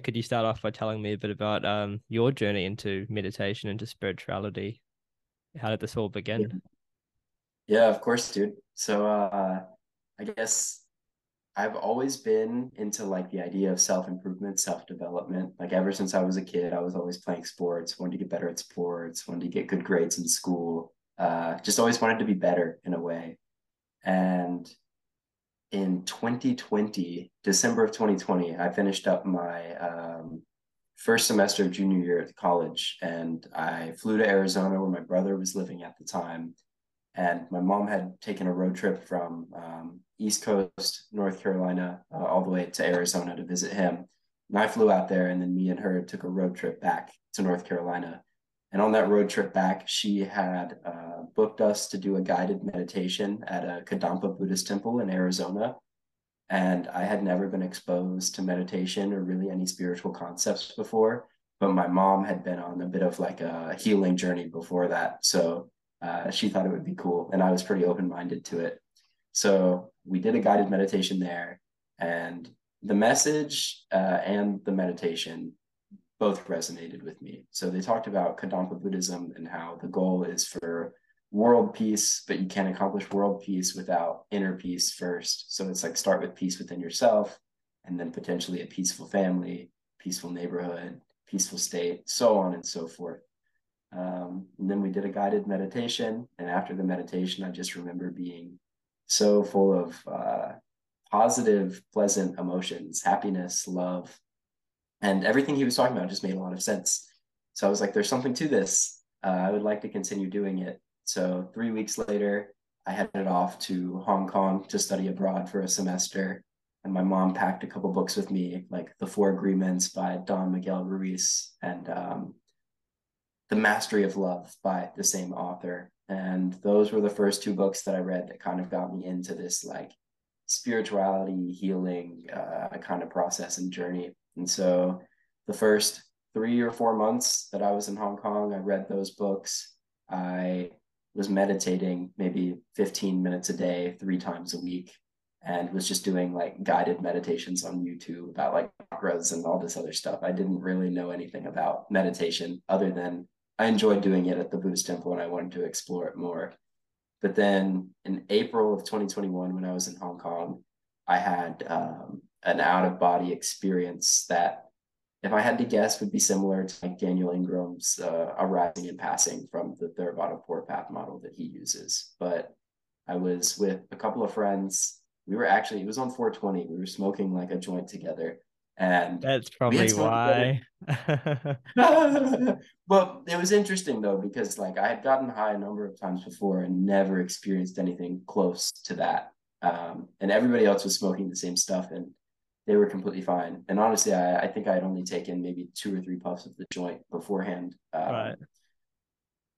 could you start off by telling me a bit about um, your journey into meditation, into spirituality? How did this all begin? Yeah, of course, dude. So uh, I guess I've always been into like the idea of self improvement, self development. Like ever since I was a kid, I was always playing sports, wanted to get better at sports, wanted to get good grades in school. Uh, just always wanted to be better in a way. And in 2020, December of 2020, I finished up my um, first semester of junior year at college, and I flew to Arizona where my brother was living at the time. And my mom had taken a road trip from um, East Coast, North Carolina, uh, all the way to Arizona to visit him. And I flew out there, and then me and her took a road trip back to North Carolina. And on that road trip back, she had uh, booked us to do a guided meditation at a Kadampa Buddhist temple in Arizona. And I had never been exposed to meditation or really any spiritual concepts before. But my mom had been on a bit of like a healing journey before that. So uh, she thought it would be cool. And I was pretty open minded to it. So we did a guided meditation there. And the message uh, and the meditation both resonated with me. So they talked about Kadampa Buddhism and how the goal is for world peace, but you can't accomplish world peace without inner peace first. So it's like start with peace within yourself and then potentially a peaceful family, peaceful neighborhood, peaceful state, so on and so forth. Um, and then we did a guided meditation. And after the meditation, I just remember being so full of uh, positive, pleasant emotions, happiness, love, and everything he was talking about just made a lot of sense. So I was like, there's something to this. Uh, I would like to continue doing it. So three weeks later, I headed off to Hong Kong to study abroad for a semester. And my mom packed a couple books with me, like The Four Agreements by Don Miguel Ruiz and um, The Mastery of Love by the same author. And those were the first two books that I read that kind of got me into this like spirituality, healing uh, kind of process and journey. And so the first three or four months that I was in Hong Kong, I read those books. I was meditating maybe 15 minutes a day, three times a week, and was just doing like guided meditations on YouTube about like chakras and all this other stuff. I didn't really know anything about meditation other than I enjoyed doing it at the Buddhist temple and I wanted to explore it more. But then in April of 2021, when I was in Hong Kong, I had um, an out of body experience that, if I had to guess, would be similar to like Daniel Ingram's uh, arising and passing from the Theravada Four Path model that he uses. But I was with a couple of friends. We were actually, it was on 420. We were smoking like a joint together. And that's probably why. but it was interesting though, because like I had gotten high a number of times before and never experienced anything close to that. Um, and everybody else was smoking the same stuff. And they were completely fine. And honestly, I, I think I had only taken maybe two or three puffs of the joint beforehand. Um, right.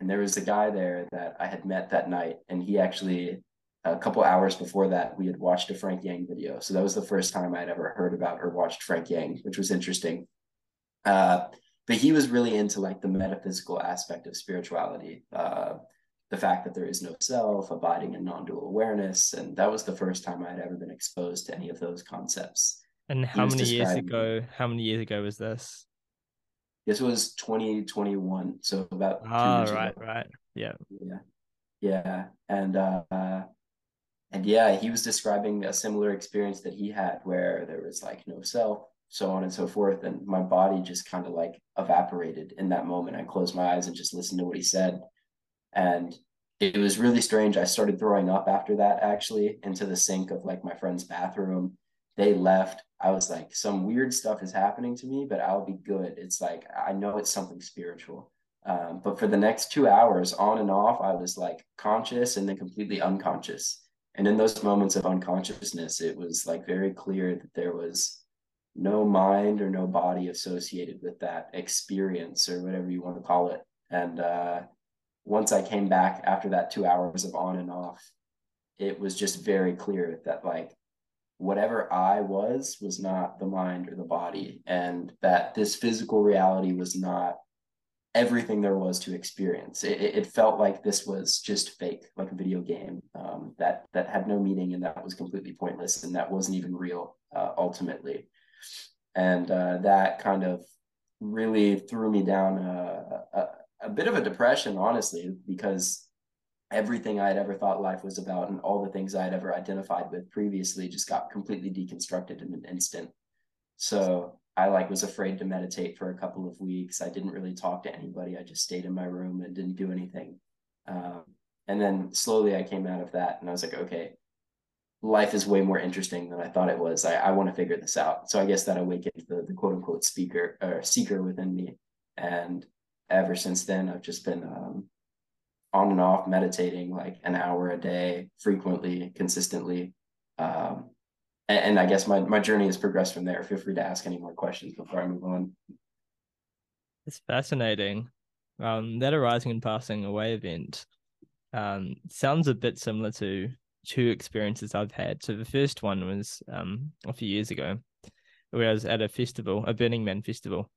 And there was a guy there that I had met that night, and he actually, a couple hours before that, we had watched a Frank Yang video. So that was the first time I'd ever heard about or watched Frank Yang, which was interesting. Uh, but he was really into like the metaphysical aspect of spirituality. Uh, the fact that there is no self, abiding in non-dual awareness, and that was the first time I'd ever been exposed to any of those concepts. And how many years ago? How many years ago was this? This was 2021, so about. Ah, right, ago. right, yeah, yeah, yeah, and uh, and yeah, he was describing a similar experience that he had, where there was like no self, so on and so forth, and my body just kind of like evaporated in that moment. I closed my eyes and just listened to what he said, and it was really strange. I started throwing up after that, actually, into the sink of like my friend's bathroom. They left. I was like, some weird stuff is happening to me, but I'll be good. It's like, I know it's something spiritual. Um, but for the next two hours, on and off, I was like conscious and then completely unconscious. And in those moments of unconsciousness, it was like very clear that there was no mind or no body associated with that experience or whatever you want to call it. And uh, once I came back after that two hours of on and off, it was just very clear that like whatever I was was not the mind or the body, and that this physical reality was not everything there was to experience. It, it felt like this was just fake, like a video game um, that that had no meaning and that was completely pointless and that wasn't even real uh, ultimately. and uh, that kind of really threw me down a, a, a bit of a depression, honestly, because everything I had ever thought life was about and all the things I had ever identified with previously just got completely deconstructed in an instant. So I like was afraid to meditate for a couple of weeks. I didn't really talk to anybody. I just stayed in my room and didn't do anything. Um, and then slowly I came out of that and I was like, okay, life is way more interesting than I thought it was. I, I want to figure this out. So I guess that awakened the, the quote unquote speaker or seeker within me. And ever since then, I've just been um, on and off meditating like an hour a day, frequently, consistently. Um, and, and I guess my, my journey has progressed from there. Feel free to ask any more questions before I move on. It's fascinating. Um, that arising and passing away event um, sounds a bit similar to two experiences I've had. So the first one was um, a few years ago, where I was at a festival, a Burning Man festival,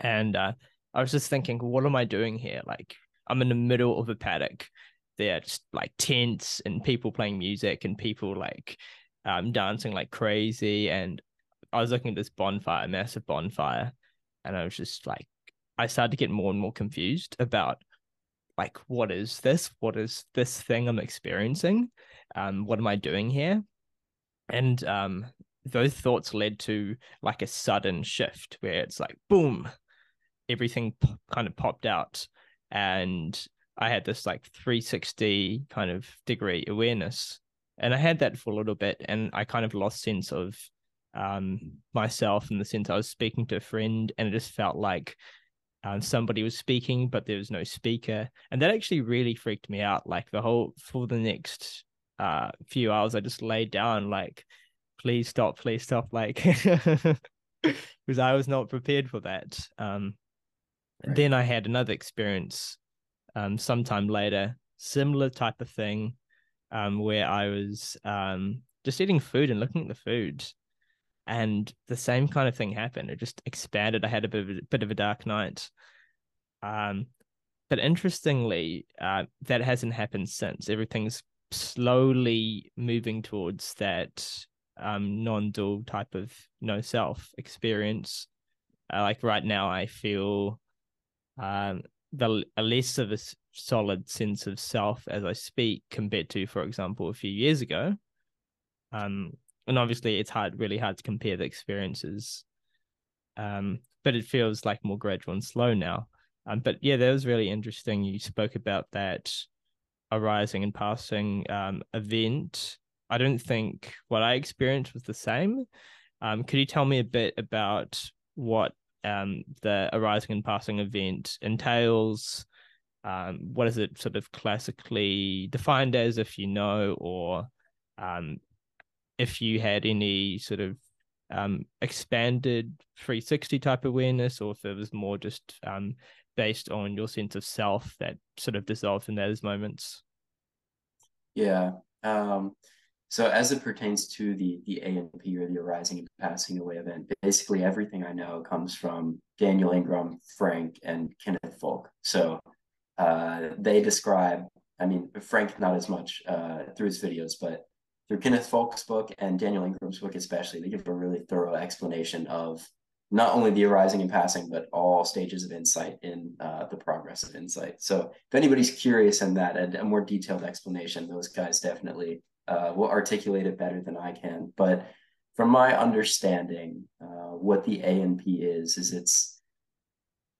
and uh, I was just thinking, what am I doing here? Like, I'm in the middle of a paddock. There are just like tents and people playing music and people like um, dancing like crazy. And I was looking at this bonfire, massive bonfire, and I was just like, I started to get more and more confused about like what is this what is this thing i'm experiencing um what am i doing here and um those thoughts led to like a sudden shift where it's like boom everything p- kind of popped out and i had this like 360 kind of degree awareness and i had that for a little bit and i kind of lost sense of um myself in the sense i was speaking to a friend and it just felt like um, somebody was speaking, but there was no speaker, and that actually really freaked me out. Like the whole for the next uh few hours, I just laid down like, please stop, please stop, like because I was not prepared for that. Um, right. then I had another experience, um, sometime later, similar type of thing, um, where I was um just eating food and looking at the food and the same kind of thing happened. It just expanded. I had a bit of a, bit of a dark night. Um, but interestingly, uh, that hasn't happened since. Everything's slowly moving towards that um, non-dual type of no self experience. Uh, like right now, I feel um, the a less of a solid sense of self as I speak compared to, for example, a few years ago. Um, and obviously it's hard really hard to compare the experiences. Um but it feels like more gradual and slow now. Um but yeah that was really interesting. You spoke about that arising and passing um event. I don't think what i experienced was the same. Um could you tell me a bit about what um the arising and passing event entails. Um what is it sort of classically defined as if you know or um if you had any sort of um, expanded 360 type awareness or if it was more just um, based on your sense of self that sort of dissolved in those moments? Yeah um, so as it pertains to the the ANP or the arising and passing away event basically everything i know comes from daniel ingram frank and kenneth folk so uh, they describe i mean frank not as much uh, through his videos but through Kenneth Folk's book and Daniel Ingram's book, especially, they give a really thorough explanation of not only the arising and passing, but all stages of insight in uh, the progress of insight. So, if anybody's curious in that, a, a more detailed explanation, those guys definitely uh, will articulate it better than I can. But from my understanding, uh, what the ANP is, is it's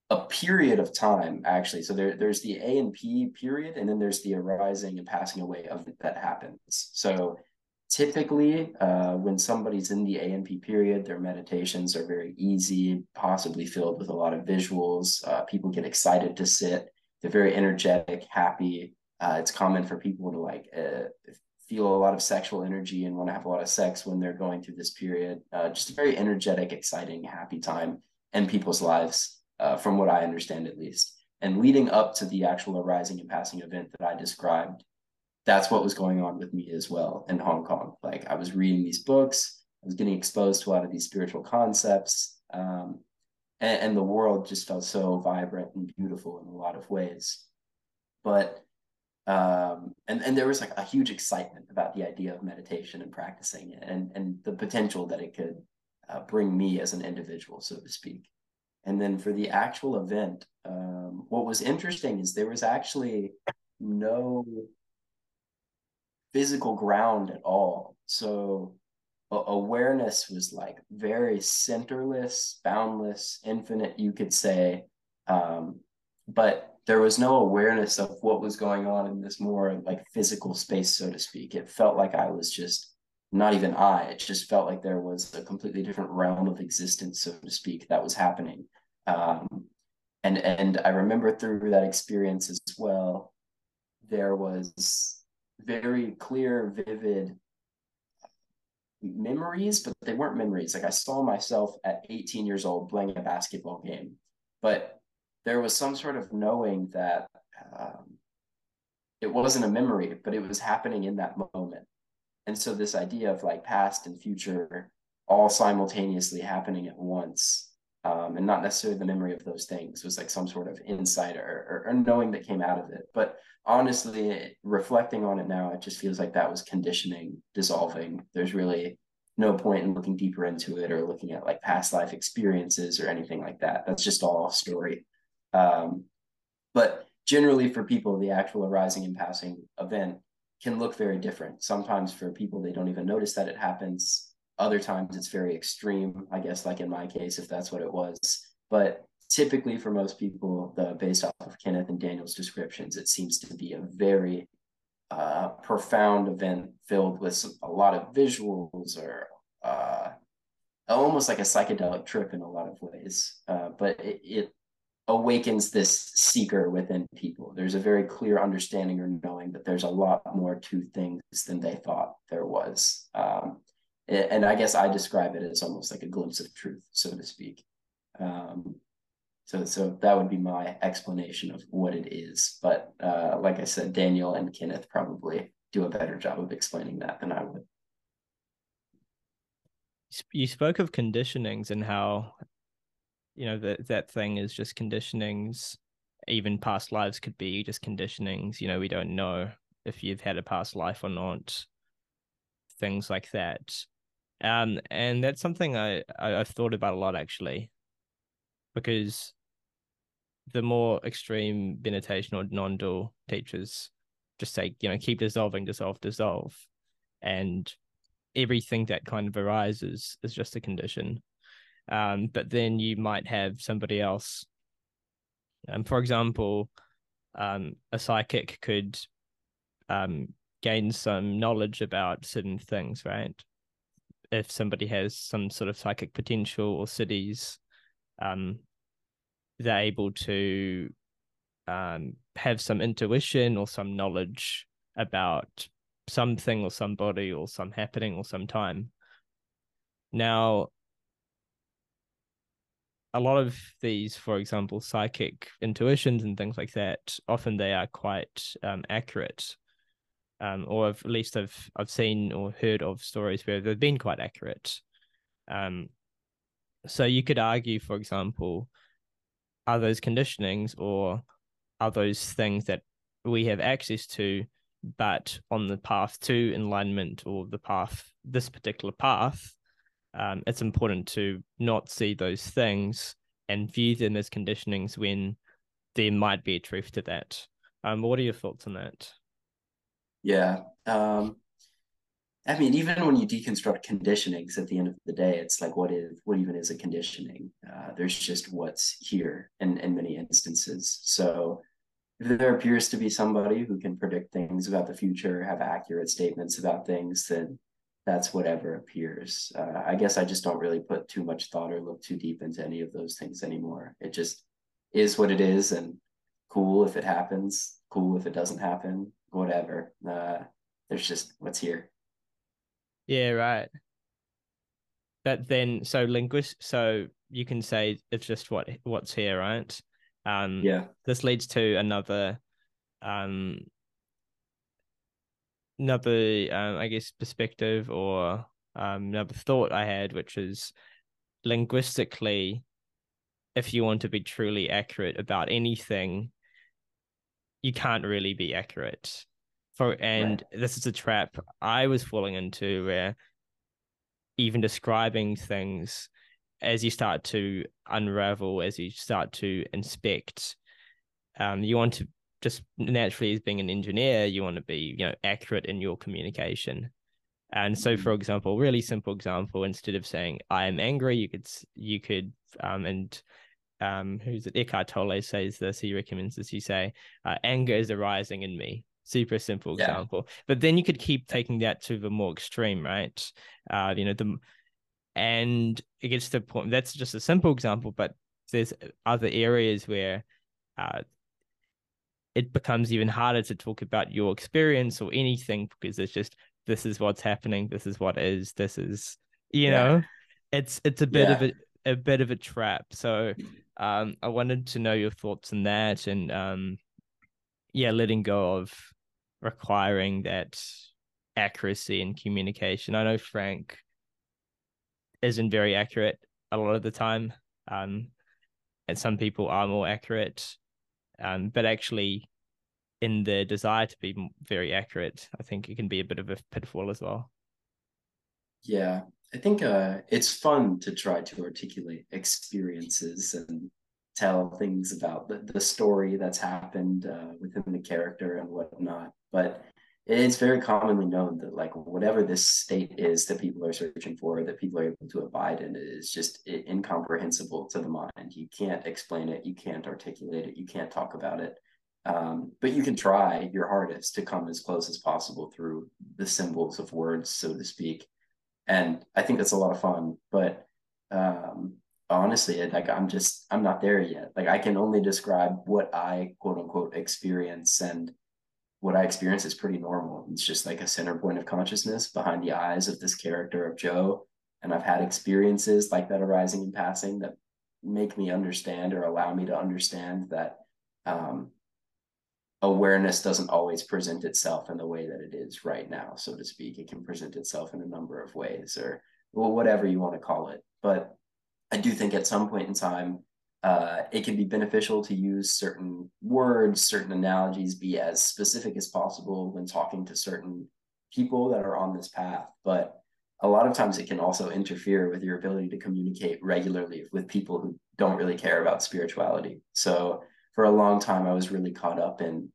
a period of time actually so there, there's the a and p period and then there's the arising and passing away of that happens so typically uh, when somebody's in the ANP period, their meditations are very easy, possibly filled with a lot of visuals. Uh, people get excited to sit. They're very energetic, happy. Uh, it's common for people to like uh, feel a lot of sexual energy and want to have a lot of sex when they're going through this period. Uh, just a very energetic, exciting, happy time in people's lives, uh, from what I understand at least. And leading up to the actual arising and passing event that I described, that's what was going on with me as well in Hong Kong. Like I was reading these books, I was getting exposed to a lot of these spiritual concepts, um, and, and, the world just felt so vibrant and beautiful in a lot of ways. But um, and and there was like a huge excitement about the idea of meditation and practicing it, and and the potential that it could uh, bring me as an individual, so to speak. And then for the actual event, um, what was interesting is there was actually no physical ground at all. So awareness was like very centerless, boundless, infinite, you could say. Um, but there was no awareness of what was going on in this more like physical space, so to speak. It felt like I was just not even I. It just felt like there was a completely different realm of existence, so to speak, that was happening. Um, and and I remember through that experience as well, there was very clear, vivid memories, but they weren't memories. Like I saw myself at 18 years old playing a basketball game, but there was some sort of knowing that um, it wasn't a memory, but it was happening in that moment. And so this idea of like past and future all simultaneously happening at once, um, and not necessarily the memory of those things was like some sort of insight or, or, or knowing that came out of it. But honestly, reflecting on it now, it just feels like that was conditioning dissolving. There's really no point in looking deeper into it or looking at like past life experiences or anything like that. That's just all story. Um, but generally, for people, the actual arising and passing event can look very different. Sometimes for people, they don't even notice that it happens. Other times it's very extreme, I guess, like in my case, if that's what it was. But typically for most people, the based off of Kenneth and Daniel's descriptions, it seems to be a very uh, profound event filled with some, a lot of visuals or uh, almost like a psychedelic trip in a lot of ways. Uh, but it, it, awakens this seeker within people. There's a very clear understanding or knowing that there's a lot more to things than they thought there was. Um, and I guess I describe it as almost like a glimpse of truth, so to speak. Um, so, so that would be my explanation of what it is. But uh, like I said, Daniel and Kenneth probably do a better job of explaining that than I would. You spoke of conditionings and how you know that that thing is just conditionings. Even past lives could be just conditionings you know we don't know if you've had a past life or not. Things like that. Um and that's something i, I i've thought about a lot actually. Because the more extreme benetation or non-dual teachers just say you know keep dissolving dissolve dissolve. And everything that kind of arises is just a condition um, but then you might have somebody else. Um, for example, um, a psychic could um, gain some knowledge about certain things, right? If somebody has some sort of psychic potential or siddhis, um, they're able to um, have some intuition or some knowledge about something or somebody or some happening or some time. Now, a lot of these, for example, psychic intuitions and things like that, often they are quite um, accurate. Um, or at least I've I've seen or heard of stories where they've been quite accurate. Um, so you could argue, for example, are those conditionings or are those things that we have access to, but on the path to enlightenment or the path, this particular path, um, it's important to not see those things and view them as conditionings when there might be a truth to that. Um, what are your thoughts on that? Yeah. Um, I mean, even when you deconstruct conditionings at the end of the day, it's like, what is, what even is a conditioning? Uh, there's just what's here in, in many instances. So if there appears to be somebody who can predict things about the future, have accurate statements about things, then that's whatever appears. Uh, I guess I just don't really put too much thought or look too deep into any of those things anymore. It just is what it is, and cool if it happens, cool if it doesn't happen, whatever. Uh, there's just what's here. Yeah, right. But then, so linguist, so you can say it's just what what's here, right? Um, yeah. This leads to another um another um, I guess perspective or um, another thought I had, which is linguistically, if you want to be truly accurate about anything, you can't really be accurate. For and right. this is a trap I was falling into where even describing things as you start to unravel, as you start to inspect, um, you want to just naturally as being an engineer, you want to be, you know, accurate in your communication. And so, for mm-hmm. example, really simple example, instead of saying "I am angry," you could you could um, and um, who's it? Eckhart Tolle says this. He recommends this. You say, uh, "Anger is arising in me." Super simple yeah. example, but then you could keep taking that to the more extreme, right? Uh, you know the, and it gets to the point. That's just a simple example, but there's other areas where uh, it becomes even harder to talk about your experience or anything because it's just this is what's happening this is what is this is you yeah. know it's it's a bit yeah. of a, a bit of a trap so um i wanted to know your thoughts on that and um yeah letting go of requiring that accuracy in communication i know frank isn't very accurate a lot of the time um and some people are more accurate um, but actually in the desire to be very accurate, I think it can be a bit of a pitfall as well. Yeah, I think uh, it's fun to try to articulate experiences and tell things about the, the story that's happened uh, within the character and whatnot. But it's very commonly known that like whatever this state is that people are searching for that people are able to abide in is just incomprehensible to the mind. You can't explain it you can't articulate it you can't talk about it. Um, but you can try your hardest to come as close as possible through the symbols of words so to speak. And i think that's a lot of fun but um, honestly like i'm just i'm not there yet. Like i can only describe what i quote unquote experience and what I experience is pretty normal. It's just like a center point of consciousness behind the eyes of this character of Joe. And I've had experiences like that arising in passing that make me understand or allow me to understand that um, awareness doesn't always present itself in the way that it is right now, so to speak. It can present itself in a number of ways or well, whatever you want to call it. But I do think at some point in time, uh, it can be beneficial to use certain words, certain analogies, be as specific as possible when talking to certain people that are on this path. But a lot of times it can also interfere with your ability to communicate regularly with people who don't really care about spirituality. So for a long time, I was really caught up in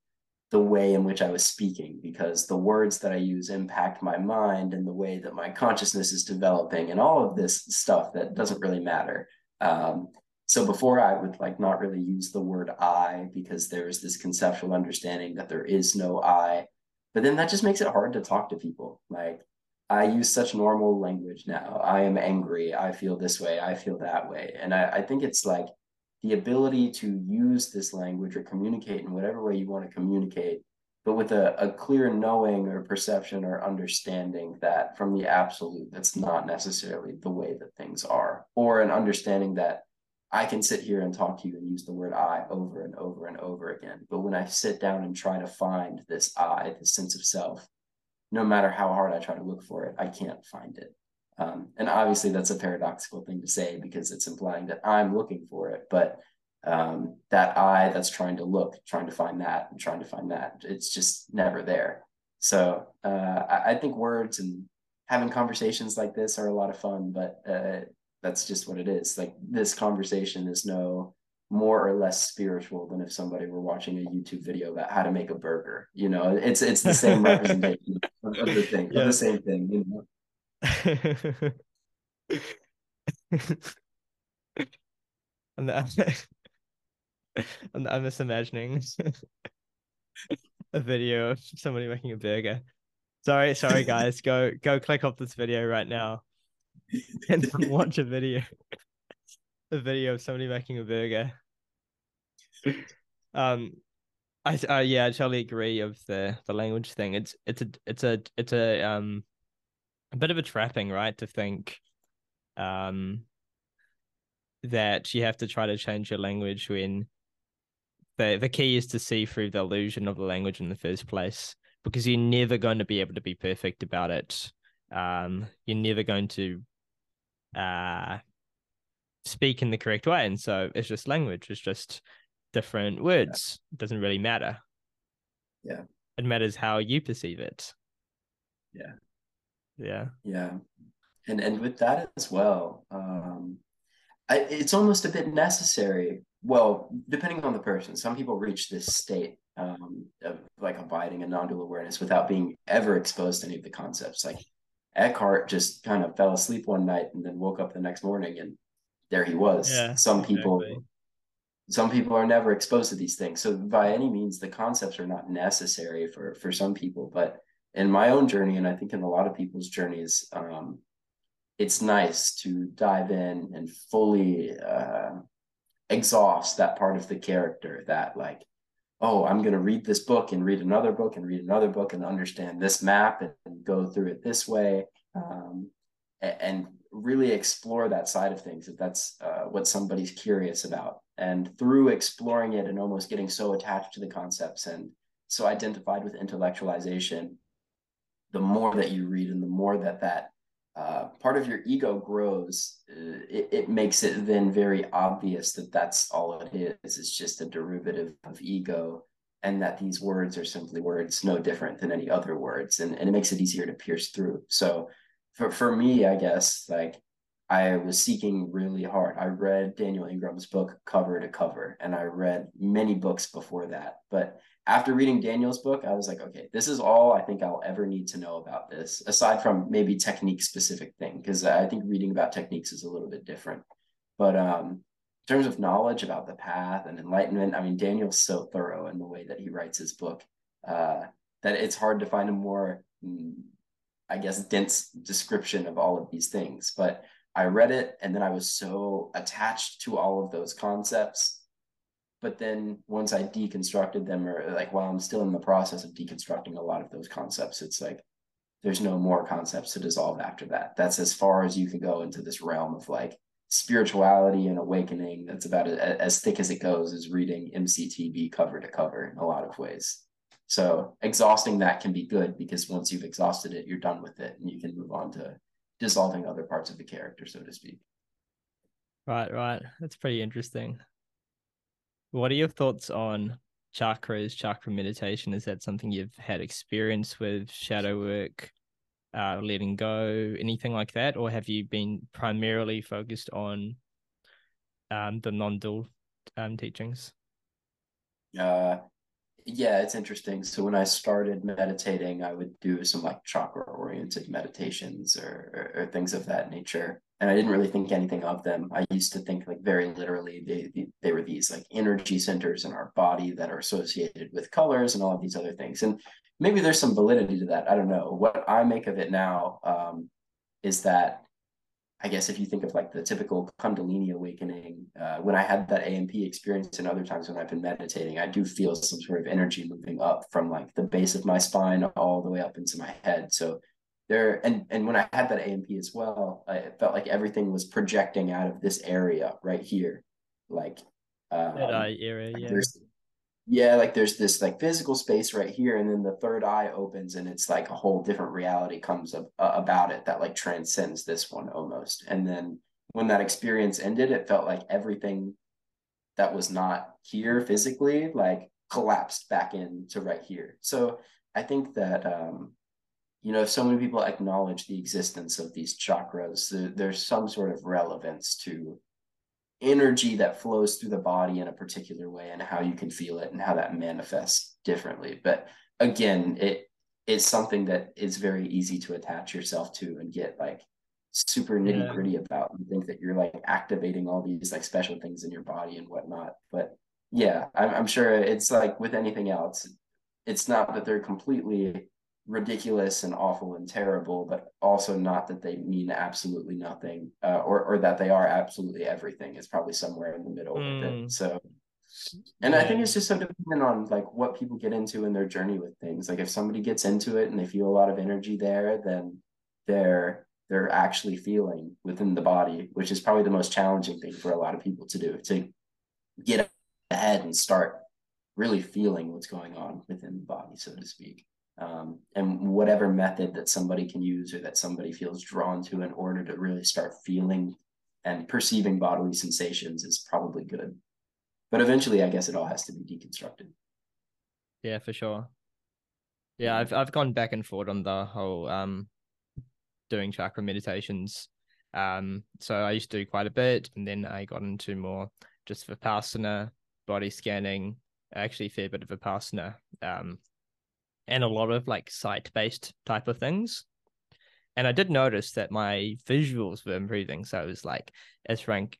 the way in which I was speaking because the words that I use impact my mind and the way that my consciousness is developing and all of this stuff that doesn't really matter. Um, so before I would like not really use the word I because there's this conceptual understanding that there is no I. But then that just makes it hard to talk to people. Like I use such normal language now. I am angry. I feel this way. I feel that way. And I, I think it's like the ability to use this language or communicate in whatever way you want to communicate, but with a, a clear knowing or perception or understanding that from the absolute, that's not necessarily the way that things are, or an understanding that I can sit here and talk to you and use the word I over and over and over again. But when I sit down and try to find this I, this sense of self, no matter how hard I try to look for it, I can't find it. Um, and obviously, that's a paradoxical thing to say because it's implying that I'm looking for it. But um, that I that's trying to look, trying to find that, and trying to find that, it's just never there. So uh, I, I, think words and having conversations like this are a lot of fun, but uh, that's just what it is. Like this conversation is no more or less spiritual than if somebody were watching a YouTube video about how to make a burger. You know, it's it's the same representation of the thing, yeah. the same thing. You know. and I'm, I'm just imagining a video of somebody making a burger. Sorry, sorry guys, go go click off this video right now and watch a video a video of somebody making a burger. Um, I uh, yeah, I totally agree of the the language thing. It's it's a it's a it's a um a bit of a trapping, right? To think um that you have to try to change your language when the the key is to see through the illusion of the language in the first place because you're never going to be able to be perfect about it. Um, you're never going to uh, speak in the correct way. And so it's just language, it's just different words. Yeah. It doesn't really matter. Yeah. It matters how you perceive it. Yeah. Yeah. Yeah. and and with that as well, um, I, it's almost a bit necessary. Well, depending on the person, some people reach this state um, of like abiding a non-dual awareness without being ever exposed to any of the concepts. Like Eckhart just kind of fell asleep one night and then woke up the next morning and there he was. Yeah, some people exactly. some people are never exposed to these things. So by any means the concepts are not necessary for for some people, but in my own journey and I think in a lot of people's journeys um, it's nice to dive in and fully uh, exhaust that part of the character that like oh, I'm going to read this book and read another book and read another book and understand this map and, and go through it this way. Um, and really explore that side of things if that's uh, what somebody's curious about. And through exploring it and almost getting so attached to the concepts and so identified with intellectualization, the more that you read and the more that that uh, part of your ego grows, uh, it, it, makes it then very obvious that that's all it is. It's just a derivative of ego, and that these words are simply words no different than any other words, and, and it makes it easier to pierce through. So, for for me, I guess like I was seeking really hard. I read Daniel Ingram's book cover to cover, and I read many books before that, but after reading Daniel's book, I was like, okay, this is all I think I'll ever need to know about this, aside from maybe technique specific thing, because I think reading about techniques is a little bit different. But um, in terms of knowledge about the path and enlightenment, I mean, Daniel's so thorough in the way that he writes his book uh, that it's hard to find a more, mm, I guess, dense description of all of these things. But I read it and then I was so attached to all of those concepts but then once I deconstructed them, or like while I'm still in the process of deconstructing a lot of those concepts, it's like there's no more concepts to dissolve after that. That's as far as you can go into this realm of like spirituality and awakening. That's about as thick as it goes, is reading MCTB cover to cover in a lot of ways. So exhausting that can be good because once you've exhausted it, you're done with it and you can move on to dissolving other parts of the character, so to speak. Right, right. That's pretty interesting. What are your thoughts on chakras, chakra meditation? Is that something you've had experience with, shadow work, uh, letting go, anything like that? Or have you been primarily focused on um, the non dual um, teachings? Uh, yeah, it's interesting. So when I started meditating, I would do some like chakra oriented meditations or, or, or things of that nature and I didn't really think anything of them. I used to think like very literally they they were these like energy centers in our body that are associated with colors and all of these other things. And maybe there's some validity to that. I don't know. What I make of it now um, is that I guess if you think of like the typical Kundalini awakening, uh, when I had that ANP experience and other times when I've been meditating, I do feel some sort of energy moving up from like the base of my spine all the way up into my head. So there and and when I had that ANP as well, I felt like everything was projecting out of this area right here, like um, that eye area, yeah. Yeah, like there's this like physical space right here, and then the third eye opens, and it's like a whole different reality comes up, uh, about it that like transcends this one almost. And then when that experience ended, it felt like everything that was not here physically like collapsed back into right here. So I think that um, you know, if so many people acknowledge the existence of these chakras, there's some sort of relevance to energy that flows through the body in a particular way and how you can feel it and how that manifests differently. But again, it it's something that is very easy to attach yourself to and get like super nitty gritty yeah. about. You think that you're like activating all these like special things in your body and whatnot. But yeah, I'm, I'm sure it's like with anything else, it's not that they're completely ridiculous and awful and terrible, but also not that they mean absolutely nothing, uh, or or that they are absolutely everything. It's probably somewhere in the middle mm. it. So, and yeah. I think it's just so dependent on like what people get into in their journey with things. Like if somebody gets into it and they feel a lot of energy there, then they're they're actually feeling within the body, which is probably the most challenging thing for a lot of people to do to get ahead and start really feeling what's going on within the body, so to speak um, and whatever method that somebody can use or that somebody feels drawn to in order to really start feeling and perceiving bodily sensations is probably good. But eventually, I guess it all has to be deconstructed. Yeah, for sure. Yeah, I've I've gone back and forth on the whole um doing chakra meditations. Um, so I used to do quite a bit, and then I got into more just vipassana, body scanning, actually a fair bit of vipassana, um, and a lot of like sight based type of things. And I did notice that my visuals were improving. So it was like, as Frank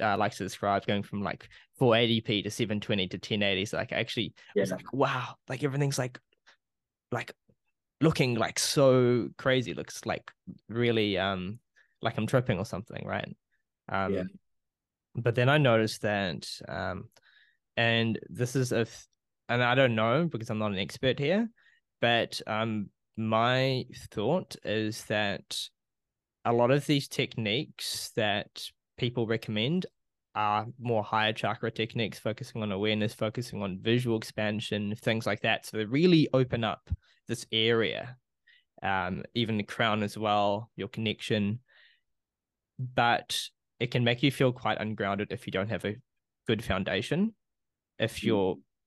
uh, likes to describe, going from like 480p to 720 to 1080. So like actually, yeah. I was like, wow, like everything's like, like looking like so crazy. Looks like really um like I'm tripping or something, right? Um, yeah. But then I noticed that, um, and this is a, and I don't know because I'm not an expert here, but um, my thought is that a lot of these techniques that people recommend are more higher chakra techniques, focusing on awareness, focusing on visual expansion, things like that. So they really open up this area, um, even the crown as well, your connection. But it can make you feel quite ungrounded if you don't have a good foundation. If hmm.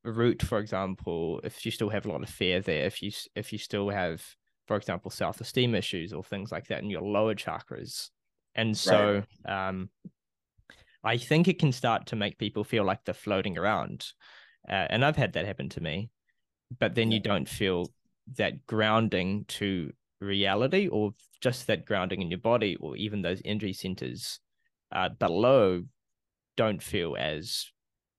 Root, for example, if you still have a lot of fear there, if you if you still have, for example, self esteem issues or things like that in your lower chakras, and so right. um, I think it can start to make people feel like they're floating around, uh, and I've had that happen to me, but then you don't feel that grounding to reality or just that grounding in your body or even those energy centers uh, below don't feel as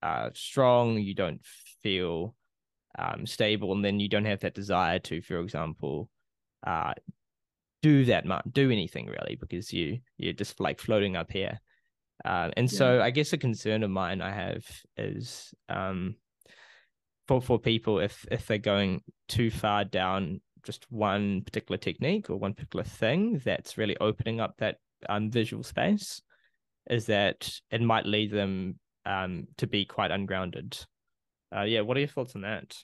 uh, strong. You don't feel um, stable and then you don't have that desire to for example uh, do that much do anything really because you you're just like floating up here uh, and yeah. so i guess a concern of mine i have is um, for for people if if they're going too far down just one particular technique or one particular thing that's really opening up that um, visual space is that it might lead them um, to be quite ungrounded uh, yeah what are your thoughts on that?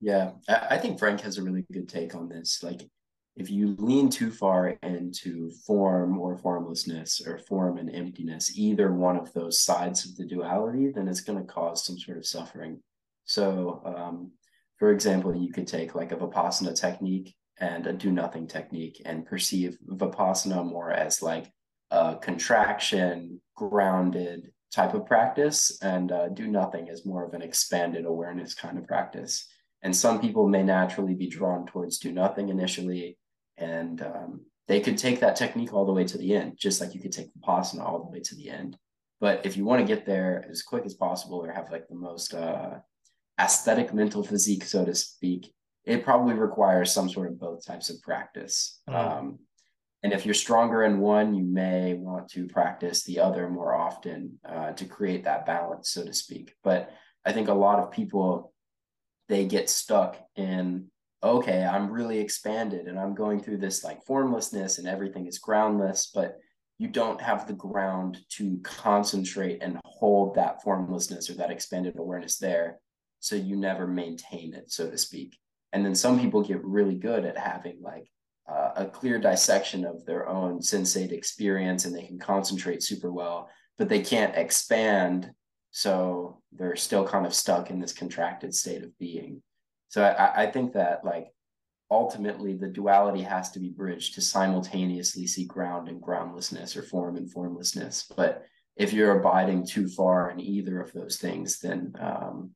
Yeah I think frank has a really good take on this. Like if you lean too far into form or formlessness or form and emptiness either one of those sides of the duality then it's going to cause some sort of suffering. So, um, for example, you could take like a Vipassana technique and a do nothing technique and perceive Vipassana more as like a contraction, grounded type of practice, and uh, do nothing is more of an expanded awareness kind of practice. And some people may naturally be drawn towards do nothing initially, and um, they could take that technique all the way to the end, just like you could take Vipassana all the way to the end. But if you want to get there as quick as possible or have like the most uh, aesthetic mental physique, so to speak, it probably requires some sort of both types of practice. Mm. Um, and if you're stronger in one, you may want to practice the other more often uh, to create that balance, so to speak. But I think a lot of people they get stuck in okay, I'm really expanded and I'm going through this like formlessness and everything is groundless, but you don't have the ground to concentrate and hold that formlessness or that expanded awareness there so you never maintain it so to speak and then some people get really good at having like uh, a clear dissection of their own sensate experience and they can concentrate super well but they can't expand. So they're still kind of stuck in this contracted state of being. So i, I think that like ultimately the duality has to be bridged to simultaneously see ground and groundlessness or form and formlessness. But if you're abiding too far in either of those things then um,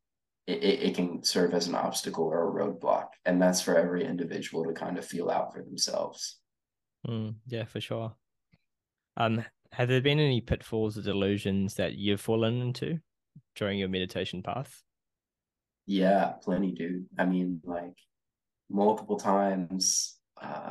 it, it can serve as an obstacle or a roadblock and that's for every individual to kind of feel out for themselves. Mm, yeah for sure. Um have there been any pitfalls or delusions that you've fallen into during your meditation path? Yeah plenty dude. I mean like multiple times uh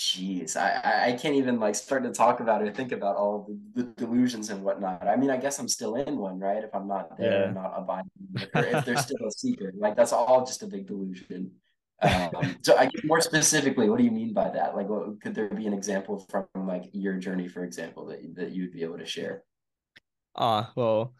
Jeez, I, I can't even like start to talk about it or think about all the, the, delusions and whatnot. I mean, I guess I'm still in one, right? If I'm not there, yeah. not abiding, or if there's still a secret, like that's all just a big delusion. Um, so, I more specifically, what do you mean by that? Like, what, could there be an example from like your journey, for example, that that you'd be able to share? Ah, uh, well,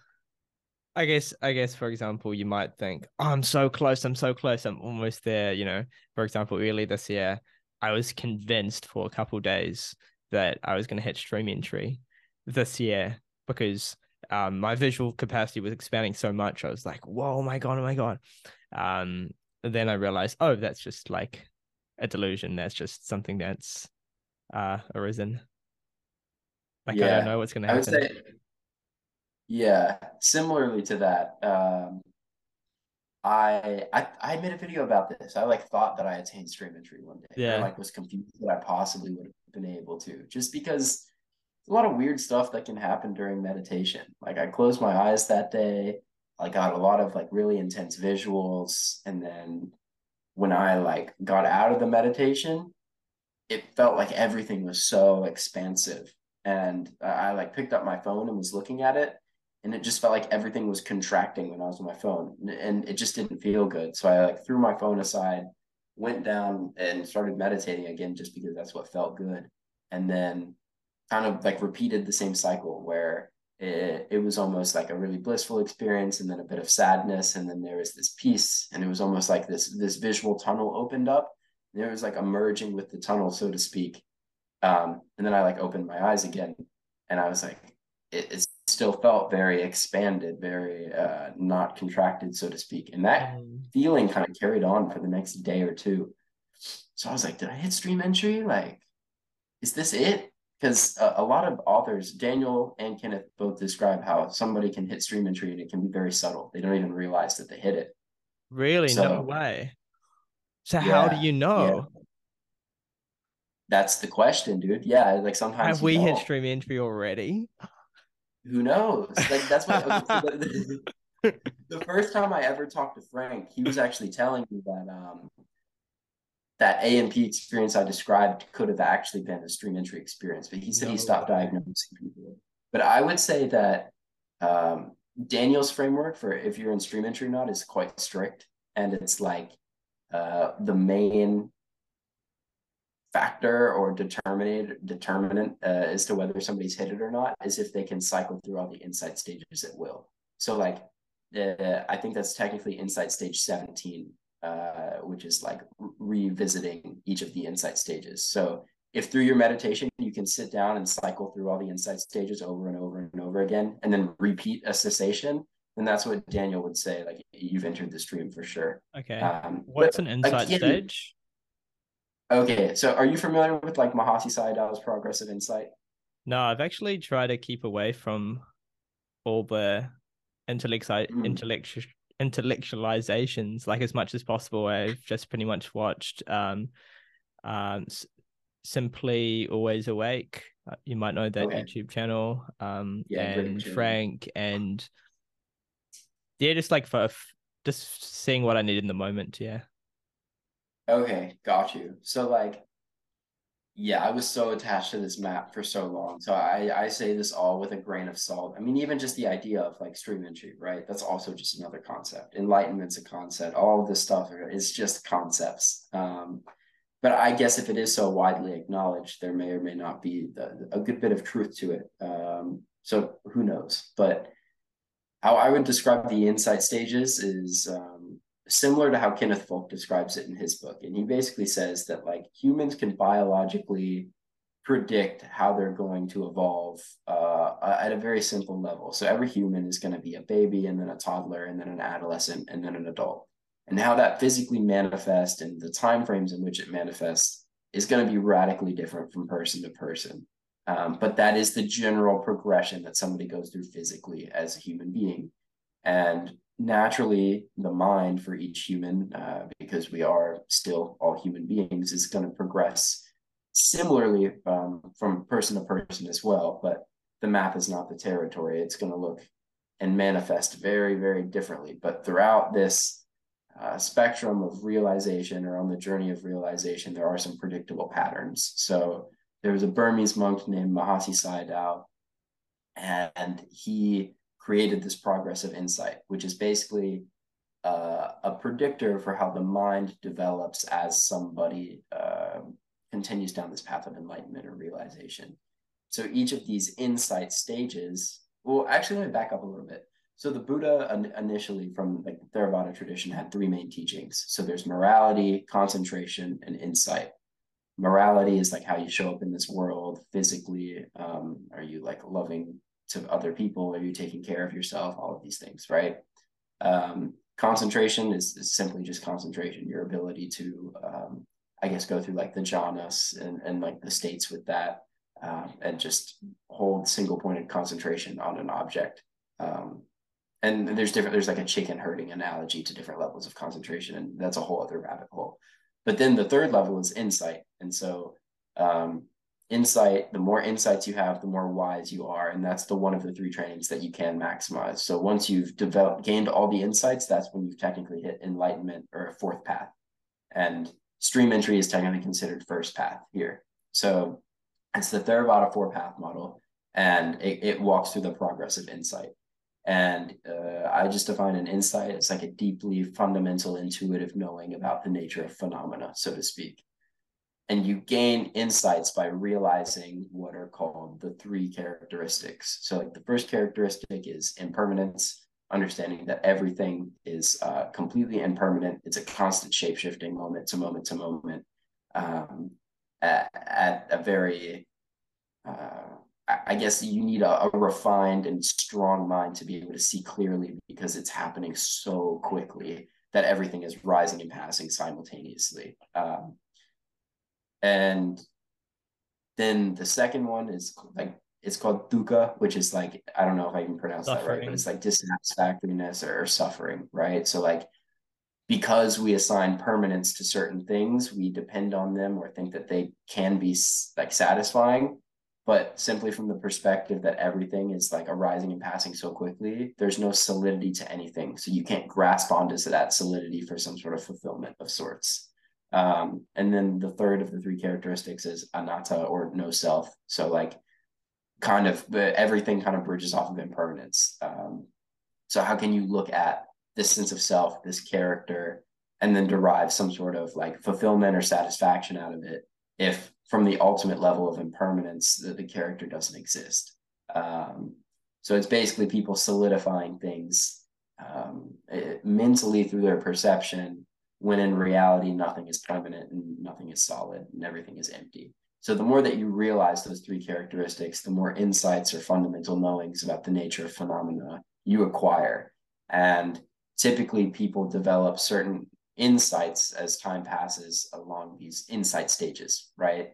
I guess I guess for example, you might think, oh, I'm so close, I'm so close, I'm almost there. You know, for example, early this year, I was convinced for a couple days that I was going to hit stream entry this year because um, my visual capacity was expanding so much. I was like, whoa, oh my God, oh my God. Um, then I realized, oh, that's just like a delusion. That's just something that's uh arisen. Like Yeah, I don't know what's gonna happen. say, yeah, similarly to that, um, I, I I made a video about this. I like thought that I attained stream entry one day. I Yeah. like was confused that I possibly would have been able to, just because a lot of weird stuff that can happen during meditation. Like I closed my eyes that day. I got a lot of like really intense visuals, and then when I like got out of the meditation, it felt like everything was so expansive. And I I, like picked up my phone and was looking at it, and it just felt like everything was contracting when I was on my phone, and- it just didn't feel good. So I like threw my phone aside, went down and started meditating again, just because that's what felt good. And then kind of like repeated the same cycle where it, it was almost like a really blissful experience and then a bit of sadness and then there was this peace and it was almost like this this visual tunnel opened up there was like a merging with the tunnel so to speak um, and then i like opened my eyes again and i was like it, it still felt very expanded very uh, not contracted so to speak and that Mm. feeling kind of carried on for the next day or two so i was like did i hit stream entry like is this it because a, a lot of authors, Daniel and Kenneth, both describe how somebody can hit stream entry and it can be very subtle. They don't even realize that they hit it. Really? no way. So how do you know? That's the question, dude. Yeah, like sometimes Have we hit don't. stream entry already? Who knows? Like that's so the, the first time I ever talked to Frank, he was actually telling me that um that A and P experience I described could have actually been a stream entry experience, but he said he stopped diagnosing people. But I would say that um, Daniel's framework for if you're in stream entry or not is quite strict, and it's like uh, the main factor or determinant determinant uh, as to whether somebody's hit it or not is if they can cycle through all the insight stages at will. So like uh, I think that's technically insight stage 17, uh, which is like revisiting each of the insight stages. So if through your meditation you can sit down and cycle through all the insight stages over and over and over again, and then repeat a cessation, then that's what Daniel would say. Like you've entered the stream for sure. Okay. Um, What's but an insight again- stage? Okay, so are you familiar with like Mahasi Sayadaw's progressive insight? No, I've actually tried to keep away from all the intellectual Mm. intellectual intellectualizations like as much as possible. I've just pretty much watched um um S- simply always awake. Uh, You might know that Okay. YouTube channel. Um Yeah, and. Frank and yeah, just like for f- just seeing what I need in the moment. Yeah. Okay, got you. So like, yeah, I was so attached to this map for so long. So I I say this all with a grain of salt. I mean, even just the idea of like stream entry, right? That's also just another concept. Enlightenment's a concept. All of this stuff is just concepts. Um, but I guess if it is so widely acknowledged, there may or may not be the, a good bit of truth to it. Um, so who knows? But how I would describe the insight stages is um, similar to how Kenneth Folk describes it in his book. And he basically says that like humans can biologically predict how they're going to evolve uh, at a very simple level. So every human is going to be a baby and then a toddler and then an adolescent and then an adult. And how that physically manifests and the timeframes in which it manifests is going to be radically different from person to person. Um, but that is the general progression that somebody goes through physically as a human being. And naturally, the mind for each human, uh, because we are still all human beings, is going to progress similarly um, from person to person as well. But the map is not the territory. It's going to look and manifest very, very differently. But throughout this uh, spectrum of realization or on the journey of realization, there are some predictable patterns. So there was a Burmese monk named Mahasi Sayadaw, and he created this progress of insight, which is basically uh, a predictor for how the mind develops as somebody uh, continues down this path of enlightenment or realization. So each of these insight stages, well, actually, let me back up a little bit. So the Buddha initially, from like the Theravada tradition, had three main teachings. So there's morality, concentration, and insight. Morality is like how you show up in this world physically. Um, are you like loving to other people? Are you taking care of yourself? All of these things, right? Um, concentration is, is simply just concentration, your ability to um, I guess go through like the jhanas and, and like the states with that um, and just hold single pointed concentration on an object. Um, and there's different, there's like a chicken herding analogy to different levels of concentration, and that's a whole other rabbit hole. But then the third level is insight. And so um, insight, the more insights you have, the more wise you are. And that's the one of the three trainings that you can maximize. So once you've developed gained all the insights, that's when you've technically hit enlightenment or a fourth path. And stream entry is technically considered first path here. So it's the Theravada four path model, and it, it walks through the progress of insight. And uh, I just define an insight as like a deeply fundamental intuitive knowing about the nature of phenomena, so to speak. And you gain insights by realizing what are called the three characteristics. So, like the first characteristic is impermanence, understanding that everything is uh, completely impermanent. It's a constant shape shifting moment to moment to moment um, at, at, a very, uh, I guess you need a, a, refined and strong mind to be able to see clearly because it's happening so quickly that everything is rising and passing simultaneously. Um, and then the second one is like it's called dukkha, which is like I don't know if I can pronounce suffering. that right, but it's like dissatisfactoriness or, or suffering, right? So like because we assign permanence to certain things, we depend on them or think that they can be like satisfying. But simply from the perspective that everything is like arising and passing so quickly, there's no solidity to anything. So you can't grasp onto that solidity for some sort of fulfillment of sorts. Um, and then the third of the three characteristics is anatta or no self. So like kind of everything kind of bridges off of impermanence. Um, so how can you look at this sense of self, this character, and then derive some sort of like fulfillment or satisfaction out of it if from the ultimate level of impermanence that the character doesn't exist. Um, so it's basically people solidifying things um, it, mentally through their perception when in reality nothing is permanent and nothing is solid and everything is empty. So the more that you realize those three characteristics, the more insights or fundamental knowings about the nature of phenomena you acquire. And typically people develop certain insights as time passes along these insight stages, right?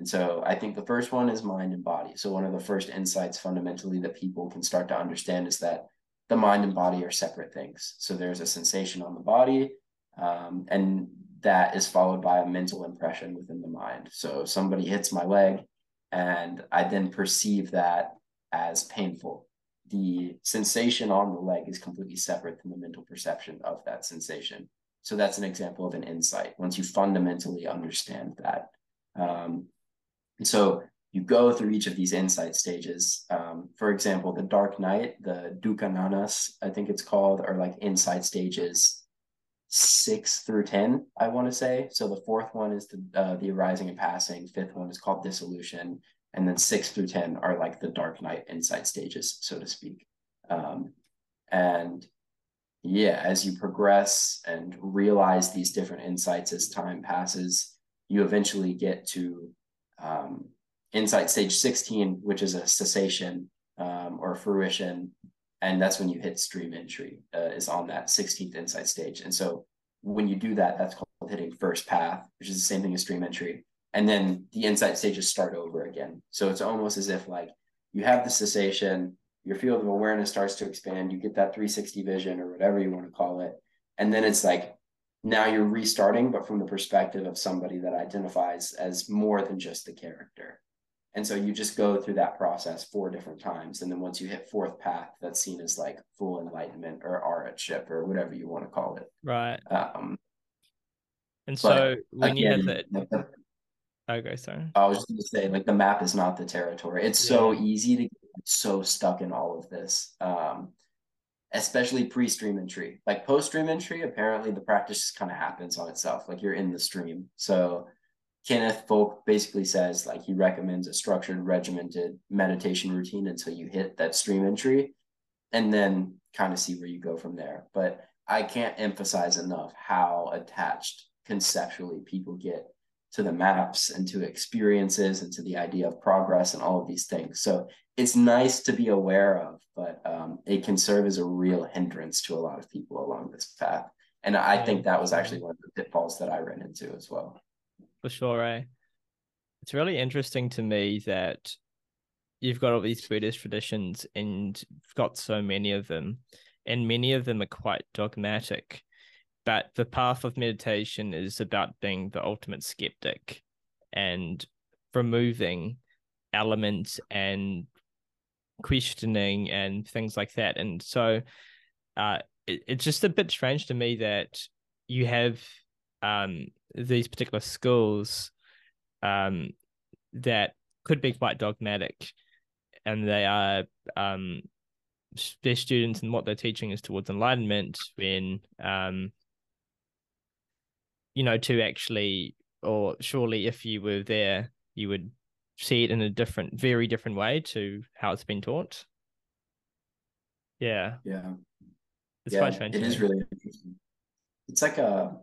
And so I think the first one is mind and body. So one of the first insights fundamentally that people can start to understand is that the mind and body are separate things. So there's a sensation on the body, um, and that is followed by a mental impression within the mind. So somebody hits my leg, and I then perceive that as painful. The sensation on the leg is completely separate from the mental perception of that sensation. So that's an example of an insight once you fundamentally understand that. Um, and so you go through each of these insight stages. Um, for example, the dark night, the dukkha I think it's called, are like insight stages six through 10, I want to say. So the fourth one is the, uh, the arising and passing, fifth one is called dissolution, and then six through 10 are like the dark night insight stages, so to speak. Um, and yeah, as you progress and realize these different insights as time passes, you eventually get to um, insight stage 16, which is a cessation um, or fruition and that's when you hit stream entry uh, is on that 16th insight stage. And so when you do that that's called hitting first path which is the same thing as stream entry. And then the insight stages start over again. So it's almost as if like you have the cessation your field of awareness starts to expand you get that 360 vision or whatever you want to call it. And then it's like now you're restarting but from the perspective of somebody that identifies as more than just the character and so you just go through that process four different times. And then once you hit fourth path, that's seen as like full enlightenment or arhatship or whatever you want to call it. Right. Um, and so when again, you have that. Okay, sorry. I was just going to say, like, the map is not the territory. It's yeah. so easy to get so stuck in all of this, um, especially pre stream entry. Like, post stream entry, apparently the practice just kind of happens on itself. Like, you're in the stream. So, Kenneth Folk basically says like he recommends a structured, regimented meditation routine until you hit that stream entry and then kind of see where you go from there. But I can't emphasize enough how attached conceptually people get to the maps and to experiences and to the idea of progress and all of these things. So it's nice to be aware of, but um, it can serve as a real hindrance to a lot of people along this path. And I think that was actually one of the pitfalls that I ran into as well. For sure. Eh? It's really interesting to me that you've got all these Buddhist traditions and you've got so many of them, and many of them are quite dogmatic. But the path of meditation is about being the ultimate skeptic and removing elements and questioning and things like that. And so uh, it, it's just a bit strange to me that you have um, these particular schools um, that could be quite dogmatic and they are um, their students and what they're teaching is towards enlightenment when um, you know to actually or surely if you were there you would see it in a different very different way to how it's been taught. Yeah. Yeah. It's yeah, quite strange it is really interesting. It's like a,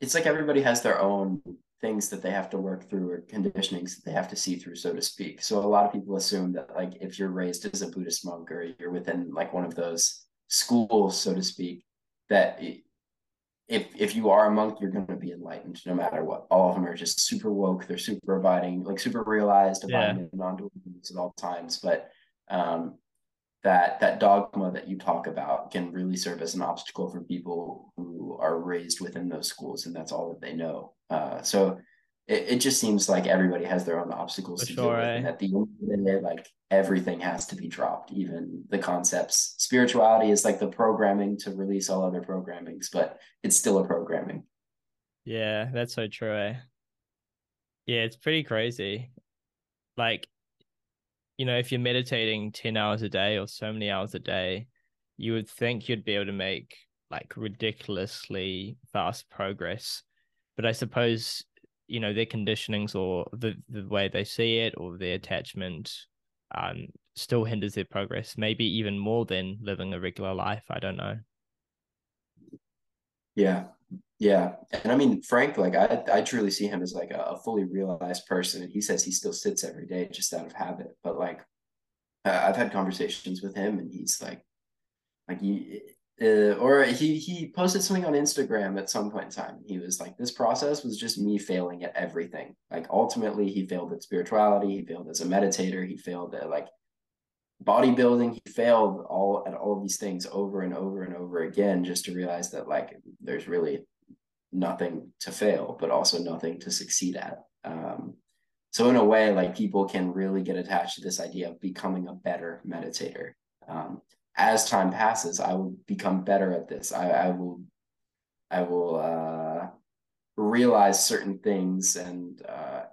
it's like everybody has their own things that they have to work through or conditionings that they have to see through, so to speak. So a lot of people assume that like if you're raised as a Buddhist monk or you're within like one of those schools, so to speak, that if if you are a monk, you're going to be enlightened no matter what. All of them are just super woke. They're super abiding, like super realized, abiding Yeah. non-dual at all times. But um, that that dogma that you talk about can really serve as an obstacle for people who are raised within those schools and that's all that they know uh, so it, it just seems like everybody has their own obstacles For to sure, deal with eh? and at the end of the day like everything has to be dropped even the concepts spirituality is like the programming to release all other programmings but it's still a programming Yeah, that's so true. Eh? Yeah, it's pretty crazy. Like, you know, if you're meditating 10 hours a day or so many hours a day, you would think you'd be able to make like ridiculously fast progress. But I suppose, you know, their conditionings or the, the way they see it or their attachment um still hinders their progress, maybe even more than living a regular life. I don't know. Yeah. Yeah. And I mean, Frank, like I, I truly see him as like a, a fully realized person. And he says he still sits every day just out of habit. But like, I've had conversations with him and he's like, like he, uh, or he, he posted something on Instagram at some point in time. He was like, this process was just me failing at everything. Like ultimately he failed at spirituality. He failed as a meditator. He failed at like bodybuilding he failed all at all of these things over and over and over again just to realize that like there's really nothing to fail but also nothing to succeed at. Um, so in a way like people can really get attached to this idea of becoming a better meditator. Um, as time passes i will become better at this. I, I will i will uh, realize certain things and uh,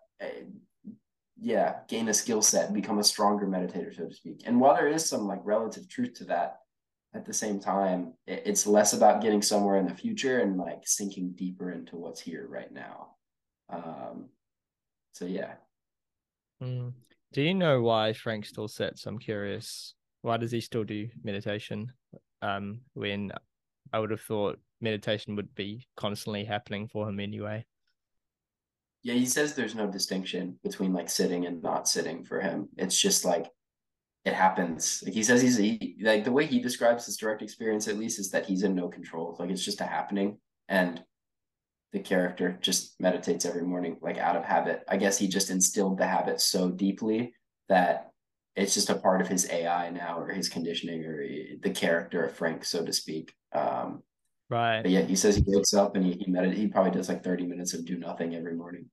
yeah, gain a skill set, become a stronger meditator, so to speak. And while there is some like relative truth to that, at the same time, it, it's less about getting somewhere in the future and like sinking deeper into what's here right now. Um, so yeah. Mm. Do you know why Frank still sits? I'm curious. Why does he still do meditation? Um, when I would have thought meditation would be constantly happening for him anyway. Yeah, he says there's no distinction between like sitting and not sitting for him. It's just like it happens. Like he says he's he, like the way he describes his direct experience at least is that he's in no control. Like it's just a happening and the character just meditates every morning like out of habit. I guess he just instilled the habit so deeply that it's just a part of his AI now or his conditioning or the character of Frank so to speak. Um Right. but yeah, he says he wakes up and he he meditates. He probably does like 30 minutes of do nothing every morning.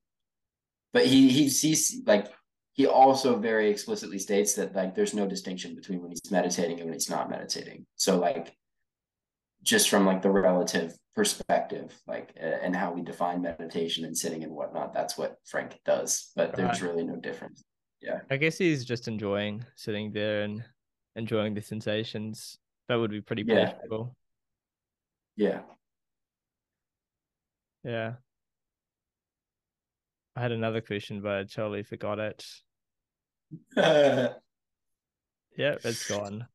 But he he sees like he also very explicitly states that like there's no distinction between when he's meditating and when he's not meditating. So like just from like the relative perspective, like uh, and how we define meditation and sitting and whatnot, that's what Frank does. But there's really no difference. Yeah. I guess he's just enjoying sitting there and enjoying the sensations. That would be pretty Yeah. pleasurable. Yeah. Yeah. I had another question, but I totally forgot it. Yeah, it's gone.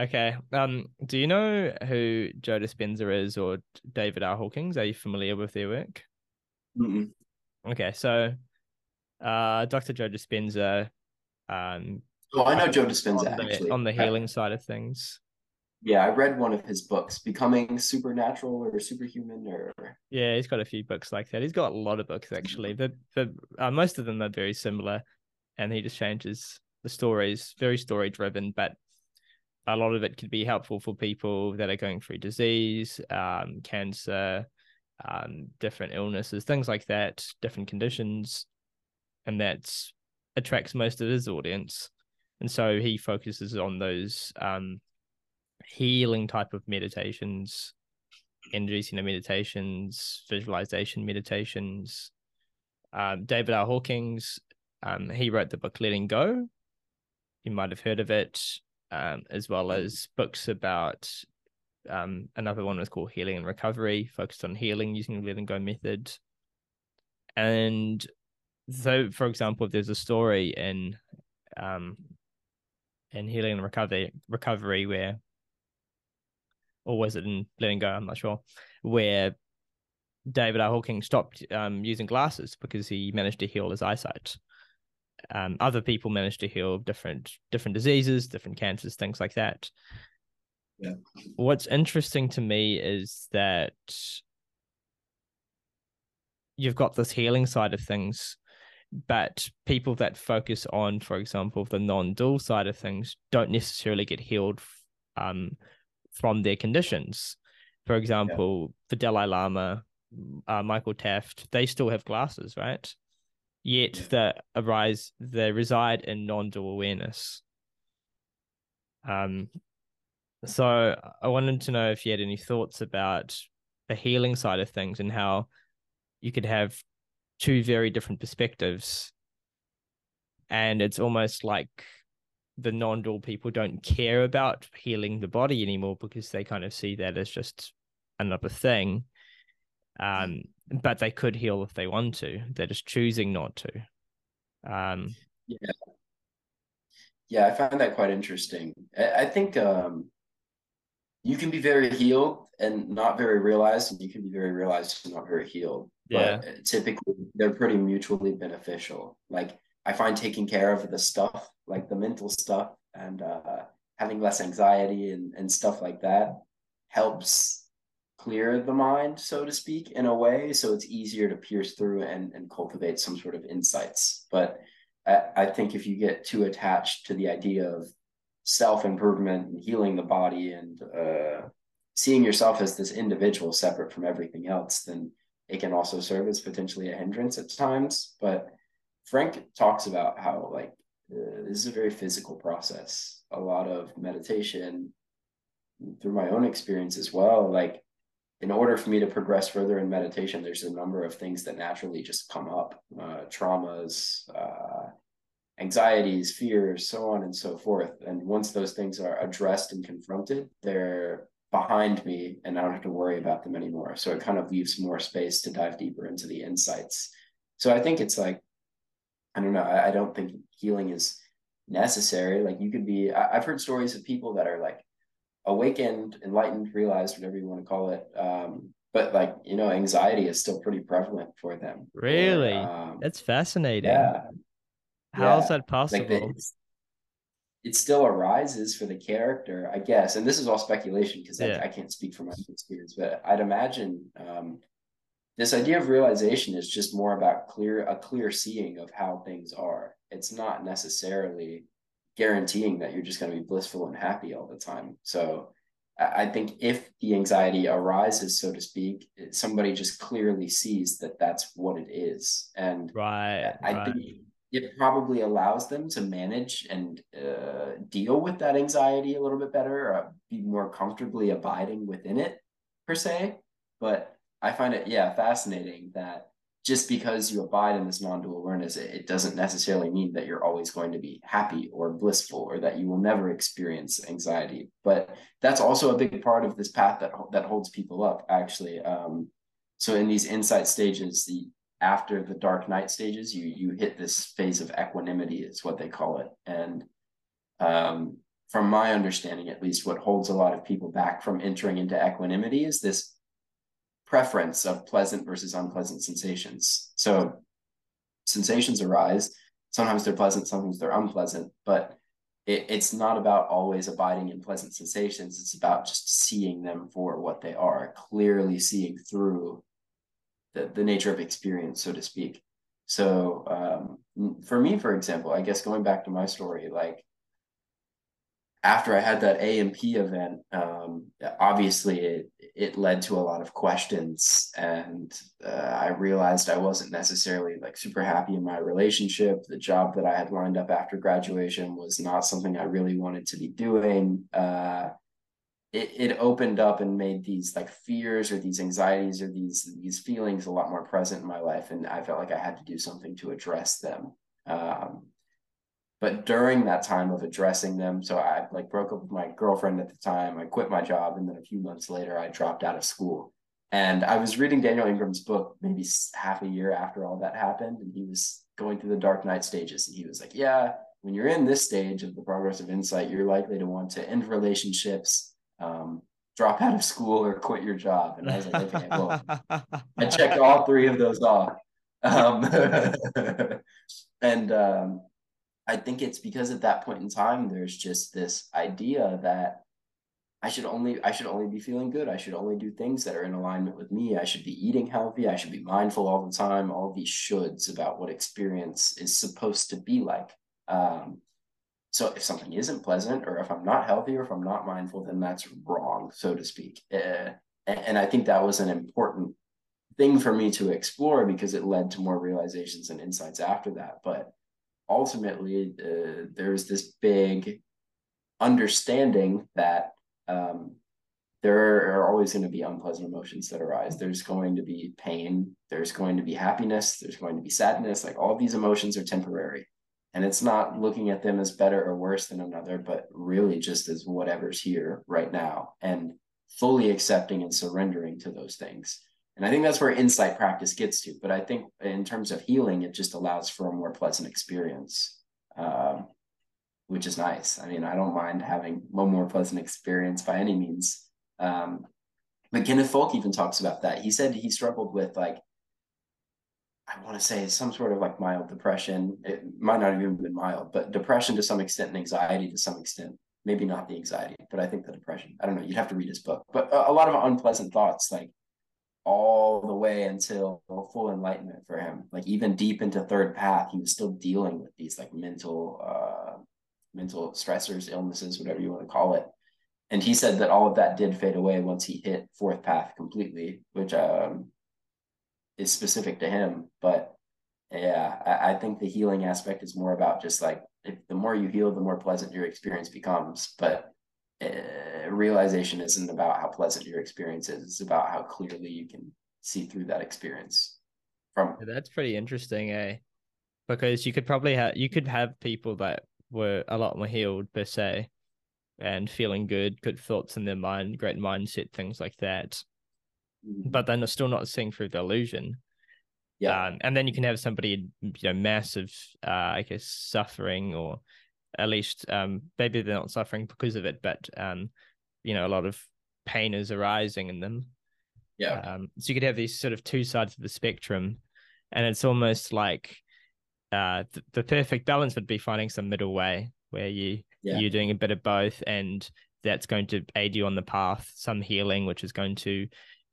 Okay. Um, do you know who Joe Dispenza is or David R. Hawkins? Are you familiar with their work? Mm-mm. Okay, so uh Dr. Joe Dispenza um Oh, I know Joe Dispenza on the, actually. on the healing side of things. Yeah, I read one of his books, Becoming Supernatural or Superhuman, or yeah, he's got a few books like that. He's got a lot of books actually, but but uh, most of them are very similar, and he just changes the stories, very story driven, but a lot of it could be helpful for people that are going through disease, um, cancer, um, different illnesses, things like that, different conditions, and that's attracts most of his audience. And so he focuses on those um, healing type of meditations, energy center meditations, visualization meditations. Um, David R. Hawkins, um, he wrote the book Letting Go. You might have heard of it, um, as well as books about um, another one was called Healing and Recovery, focused on healing using the Letting Go method. And so, for example, if there's a story in um, in Healing and Recovery, recovery where or was it in letting go? I'm not sure. Where David R. Hawkins stopped um, using glasses because he managed to heal his eyesight. Um, other people managed to heal different different diseases, different cancers, things like that. Yeah. What's interesting to me is that you've got this healing side of things, but people that focus on, for example, the non-dual side of things don't necessarily get healed um, from their conditions. For example, yeah. the Dalai Lama, uh, Michael Taft, they still have glasses, right? Yet they arise, they reside in non-dual awareness. Um, so I wanted to know if you had any thoughts about the healing side of things and how you could have two very different perspectives, and it's almost like the non-dual people don't care about healing the body anymore because they kind of see that as just another thing. Um but they could heal if they want to. They're just choosing not to. Um yeah. Yeah i find that quite interesting. I, I think um you can be very healed and not very realized and you can be very realized and not very healed. Yeah. but typically they're pretty mutually beneficial. Like I find taking care of the stuff, like the mental stuff and uh, having less anxiety and, and stuff like that helps clear the mind, so to speak, in a way. So it's easier to pierce through and, and cultivate some sort of insights. But I, I think if you get too attached to the idea of self improvement and healing the body and uh, seeing yourself as this individual separate from everything else, then it can also serve as potentially a hindrance at times. But Frank talks about how like uh, this is a very physical process. A lot of meditation through my own experience as well. Like in order for me to progress further in meditation, there's a number of things that naturally just come up, uh, traumas, uh, anxieties, fears, so on and so forth. And once those things are addressed and confronted, they're behind me and I don't have to worry about them anymore. So it kind of leaves more space to dive deeper into the insights. So I think it's like I don't know. I, I don't think healing is necessary. Like you could be, I, have heard stories of people that are like awakened, enlightened, realized, whatever you want to call it. Um, but like, you know, anxiety is still pretty prevalent for them. Really? Or, um, That's fascinating. Yeah. How yeah. is that possible? Like the, it still arises for the character, I guess. And this is all speculation because yeah. I, I, can't speak from my experience, but I'd imagine um, this idea of realization is just more about clear a clear seeing of how things are. It's not necessarily guaranteeing that you're just going to be blissful and happy all the time. So i think if the anxiety arises so to speak somebody just clearly sees that that's what it is. And right i right. think it probably allows them to manage and uh, deal with that anxiety a little bit better or be more comfortably abiding within it per se. But I find it, yeah, fascinating that just because you abide in this non-dual awareness, it, it, doesn't necessarily mean that you're always going to be happy or blissful or that you will never experience anxiety. But that's also a big part of this path that that holds people up, actually. Um, so in these insight stages, the after the dark night stages, you you hit this phase of equanimity, is what they call it, and um, from my understanding, at least, what holds a lot of people back from entering into equanimity is this preference of pleasant versus unpleasant sensations. So sensations arise. Sometimes they're pleasant, sometimes they're unpleasant, but it, it's not about always abiding in pleasant sensations. It's about just seeing them for what they are, clearly seeing through the, the nature of experience, so to speak. So um, for me, for example, I guess going back to my story, like after I had that A and P event, um, obviously it led to a lot of questions, and uh, I realized I wasn't necessarily like super happy in my relationship. The job that I had lined up after graduation was not something I really wanted to be doing. Uh, it it opened up and made these like fears or these anxieties or these these feelings a lot more present in my life, and I felt like I had to do something to address them. Um, but during that time of addressing them so i like broke up with my girlfriend at the time i quit my job and then a few months later i dropped out of school. And i was reading daniel ingram's book maybe half a year after all that happened and he was going through the dark night stages and he was like yeah when you're in this stage of the progress of insight you're likely to want to end relationships um, drop out of school or quit your job. And i was like okay well i checked all three of those off. Um, and um, I think it's because at that point in time, there's just this idea that I should only I should only be feeling good. I should only do things that are in alignment with me. I should be eating healthy. I should be mindful all the time. All these shoulds about what experience is supposed to be like. Um, so if something isn't pleasant, or if I'm not healthy, or if I'm not mindful, then that's wrong, so to speak. Uh, and I think that was an important thing for me to explore because it led to more realizations and insights after that. But ultimately uh, there's this big understanding that um, there are always going to be unpleasant emotions that arise. There's going to be pain. There's going to be happiness. There's going to be sadness. Like all these emotions are temporary. And it's not looking at them as better or worse than another, but really just as whatever's here right now and fully accepting and surrendering to those things. And I think that's where insight practice gets to. But I think in terms of healing, it just allows for a more pleasant experience, um, which is nice. I mean, I don't mind having one more pleasant experience by any means. Um, but Kenneth Folk even talks about that. He said he struggled with like, I want to say some sort of like mild depression. It might not have even been mild, but depression to some extent and anxiety to some extent. Maybe not the anxiety, but I think the depression. I don't know. You'd have to read his book. But a, a lot of unpleasant thoughts like all the way until full enlightenment for him. Like even deep into third path, he was still dealing with these like mental uh mental stressors, illnesses, whatever you want to call it. And he said that all of that did fade away once he hit fourth path completely, which um is specific to him. But yeah, I, I think the healing aspect is more about just like if the more you heal, the more pleasant your experience becomes. But uh, realization isn't about how pleasant your experience is it's about how clearly you can see through that experience from that's pretty interesting eh? Because you could probably have you could have people that were a lot more healed per se and feeling good good thoughts in their mind great mindset things like that. Mm-hmm. but then they're still not seeing through the illusion. Yeah. Um, and then you can have somebody you know massive uh i guess suffering or at least um, maybe they're not suffering because of it, but um, you know, a lot of pain is arising in them. Yeah. Um, so you could have these sort of two sides of the spectrum, and it's almost like uh, th- the perfect balance would be finding some middle way where you yeah. you're doing a bit of both, and that's going to aid you on the path. Some healing, which is going to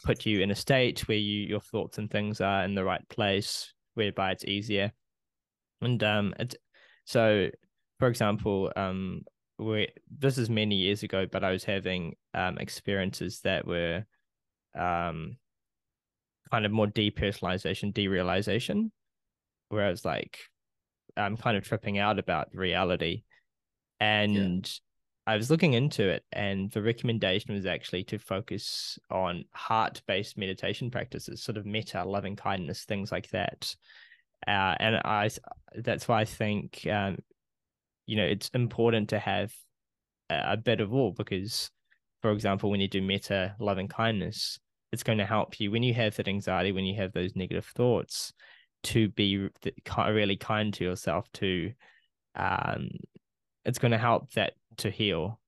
put you in a state where you your thoughts and things are in the right place, whereby it's easier. And um, it, so for example, um, we this is many years ago, but I was having um experiences that were um kind of more depersonalization, derealization, where I was like I'm kind of tripping out about reality. And yeah. I was looking into it, and the recommendation was actually to focus on heart based meditation practices, sort of metta, loving kindness, things like that. Uh, and I, that's why I think um, you know it's important to have a bit of all because for example when you do metta loving kindness it's going to help you when you have that anxiety when you have those negative thoughts to be really kind to yourself to um it's going to help that to heal.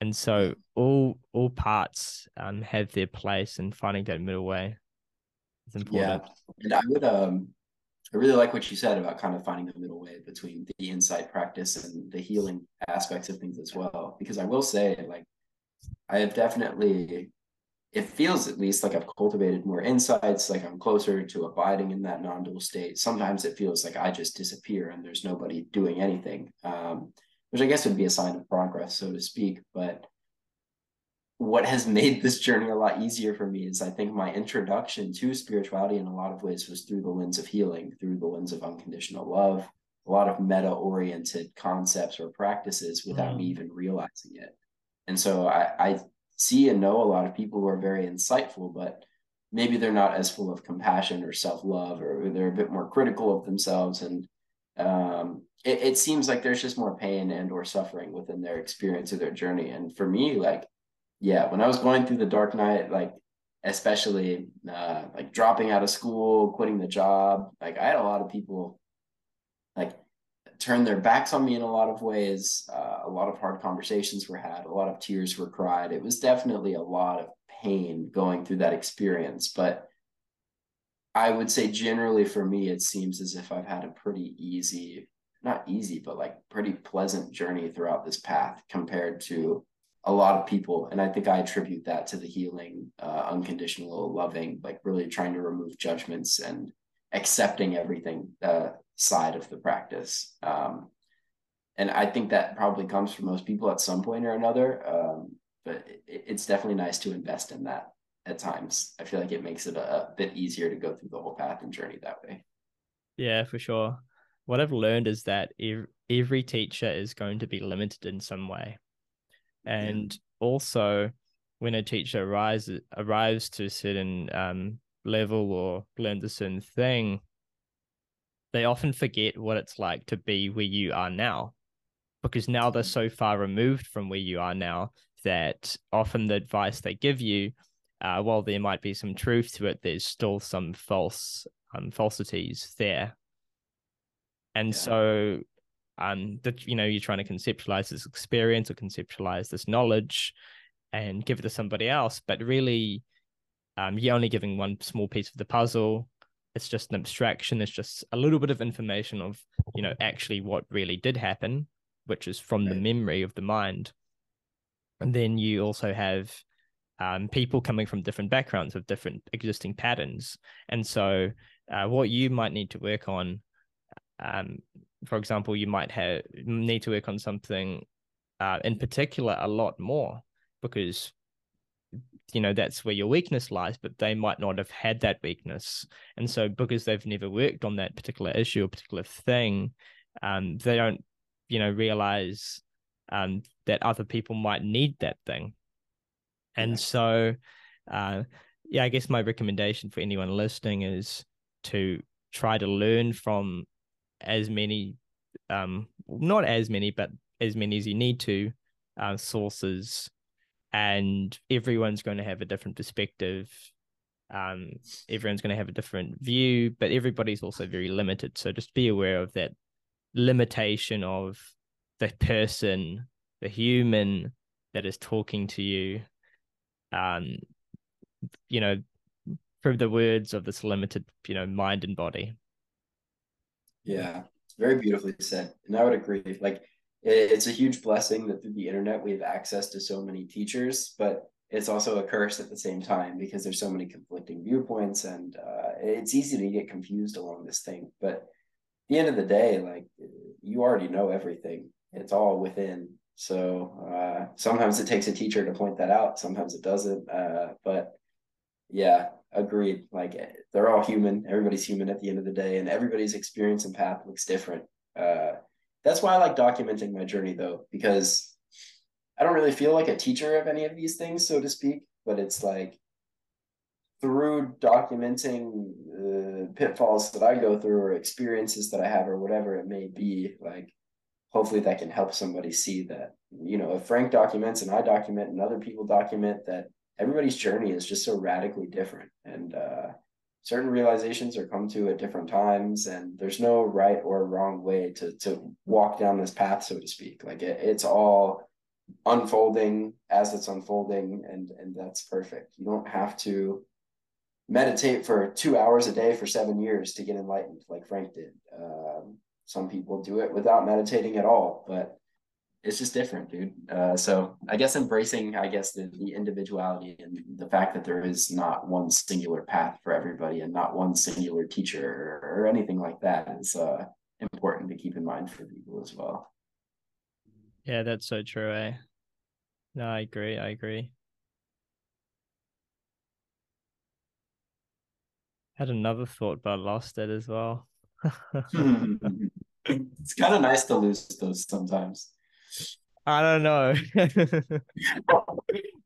And so all all parts um have their place and finding that middle way. Is important. Yeah and i would um I really like what you said about kind of finding the middle way between the insight practice and the healing aspects of things as well. Because I will say, like, I have definitely, it feels at least like I've cultivated more insights, like I'm closer to abiding in that non dual state. Sometimes it feels like I just disappear and there's nobody doing anything, um, which I guess would be a sign of progress, so to speak. But what has made this journey a lot easier for me is I think my introduction to spirituality in a lot of ways was through the lens of healing, through the lens of unconditional love, a lot of metta oriented concepts or practices without mm. me even realizing it. And so I, I see and know a lot of people who are very insightful, but maybe they're not as full of compassion or self love, or they're a bit more critical of themselves. And um, it, it seems like there's just more pain and or suffering within their experience of their journey. And for me, like yeah, when I was going through the dark night, like especially uh, like dropping out of school, quitting the job, like I had a lot of people like turn their backs on me in a lot of ways. Uh, a lot of hard conversations were had, a lot of tears were cried. It was definitely a lot of pain going through that experience, but I would say generally for me, it seems as if I've had a pretty easy, not easy, but like pretty pleasant journey throughout this path compared to a lot of people and i think i attribute that to the healing uh, unconditional loving like really trying to remove judgments and accepting everything uh, side of the practice. Um, and i think that probably comes from most people at some point or another um, but it, it's definitely nice to invest in that at times. I feel like it makes it a, a bit easier to go through the whole path and journey that way. Yeah for sure. What i've learned is that every, every teacher is going to be limited in some way and yeah. also when a teacher arrives arrives to a certain um, level or learns a certain thing they often forget what it's like to be where you are now because now they're so far removed from where you are now that often the advice they give you uh, while there might be some truth to it there's still some false um, falsities there and yeah. so um, that you know you're trying to conceptualize this experience or conceptualize this knowledge and give it to somebody else but really um, you're only giving one small piece of the puzzle. It's just an abstraction. It's just a little bit of information of you know actually what really did happen which is from the memory of the mind. And then you also have um, people coming from different backgrounds with different existing patterns. And so uh, what you might need to work on um, for example, you might have need to work on something uh, in particular a lot more because you know that's where your weakness lies but they might not have had that weakness and so because they've never worked on that particular issue or particular thing um, they don't you know realize um, that other people might need that thing and yeah. so uh, yeah i guess my recommendation for anyone listening is to try to learn from as many, um, not as many, but as many as you need to, uh, sources, and everyone's going to have a different perspective. Um, everyone's going to have a different view, but everybody's also very limited. So just be aware of that limitation of the person, the human that is talking to you. Um, you know, through the words of this limited, you know, mind and body. Yeah, very beautifully said. And I would agree. Like, it's a huge blessing that through the internet we have access to so many teachers, but it's also a curse at the same time because there's so many conflicting viewpoints and uh, it's easy to get confused along this thing. But at the end of the day, like you already know everything. It's all within. So uh, sometimes it takes a teacher to point that out. Sometimes it doesn't. Uh, but yeah, agreed. Like they're all human. Everybody's human at the end of the day, and everybody's experience and path looks different. Uh, that's why I like documenting my journey, though, because I don't really feel like a teacher of any of these things, so to speak. But it's like through documenting the pitfalls that I go through, or experiences that I have, or whatever it may be, like hopefully that can help somebody see that you know if Frank documents and I document and other people document that everybody's journey is just so radically different. And uh, certain realizations are come to at different times and there's no right or wrong way to to walk down this path so to speak. Like it, it's all unfolding as it's unfolding and and that's perfect. You don't have to meditate for two hours a day for seven years to get enlightened, like Frank did. Um, some people do it without meditating at all, but it's just different, dude. Uh, so I guess embracing, I guess, the, the individuality and the fact that there is not one singular path for everybody and not one singular teacher or, or anything like that is uh, important to keep in mind for people as well. Yeah, that's so true, eh? No, I agree. I agree. Had another thought, but I lost it as well. it's kind of nice to lose those sometimes. I don't know.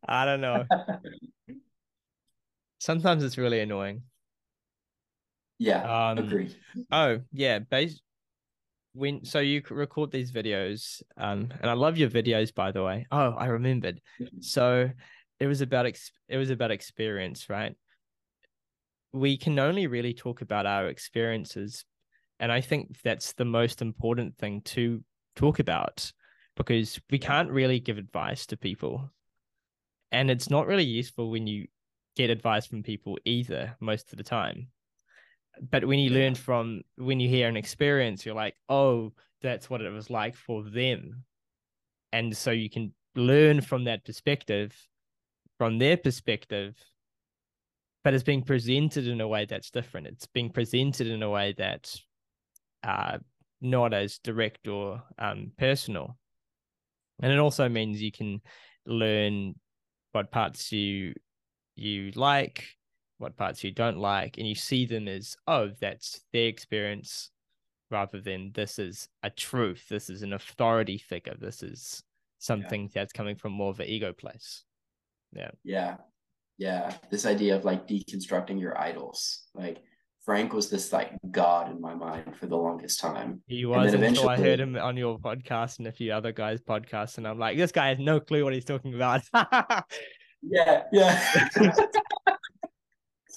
I don't know. Sometimes it's really annoying. Yeah, um, agree. Oh, yeah. Base when so you record these videos, um, and I love your videos by the way. Oh, I remembered. So it was about ex- it was about experience, right? We can only really talk about our experiences, and I think that's the most important thing to talk about because we can't really give advice to people. And it's not really useful when you get advice from people either, most of the time. But when you learn from, when you hear an experience, you're like, oh, that's what it was like for them. And so you can learn from that perspective, from their perspective, but it's being presented in a way that's different. It's being presented in a way that's uh, not as direct or um, personal and it also means you can learn what parts you you like what parts you don't like and you see them as oh that's their experience rather than this is a truth this is an authority figure this is something yeah. that's coming from more of an ego place. Yeah. Yeah. Yeah. This idea of like deconstructing your idols. Like Frank was this like god in my mind for the longest time. He was until I heard him on your podcast and a few other guys' podcasts, and I'm like, this guy has no clue what he's talking about. yeah, yeah.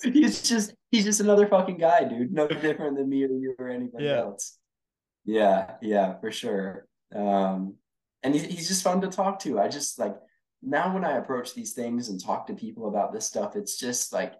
he's just he's just another fucking guy, dude. No different than me or you or anybody yeah. else. Yeah, yeah, for sure. Um, and he's he's just fun to talk to. I just like now when I approach these things and talk to people about this stuff, it's just like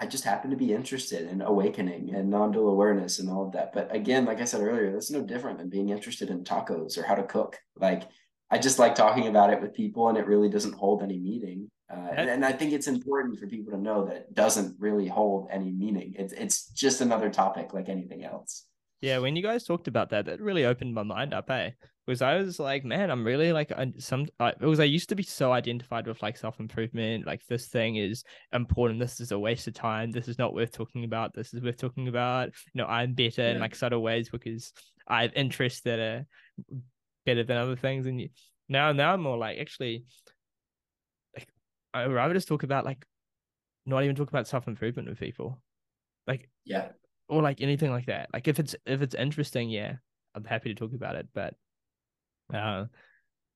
I just happen to be interested in awakening and non-dual awareness and all of that. But again, like I said earlier, that's no different than being interested in tacos or how to cook. Like I just like talking about it with people, and it really doesn't hold any meaning. Uh, and, and, I think it's important for people to know that it doesn't really hold any meaning. It's it's just another topic like anything else. Yeah, when you guys talked about that, that really opened my mind up, eh? Because I was like, man, I'm really like I, some. Because I used to be so identified with like self improvement, like this thing is important. This is a waste of time. This is not worth talking about. This is worth talking about. You know, I'm better yeah. in like subtle ways because I have interests that are better than other things. And now, now I'm more like actually, like I rather just talk about like, not even talk about self improvement with people. Like, yeah, or like anything like that. Like if it's if it's interesting, yeah, I'm happy to talk about it. But uh,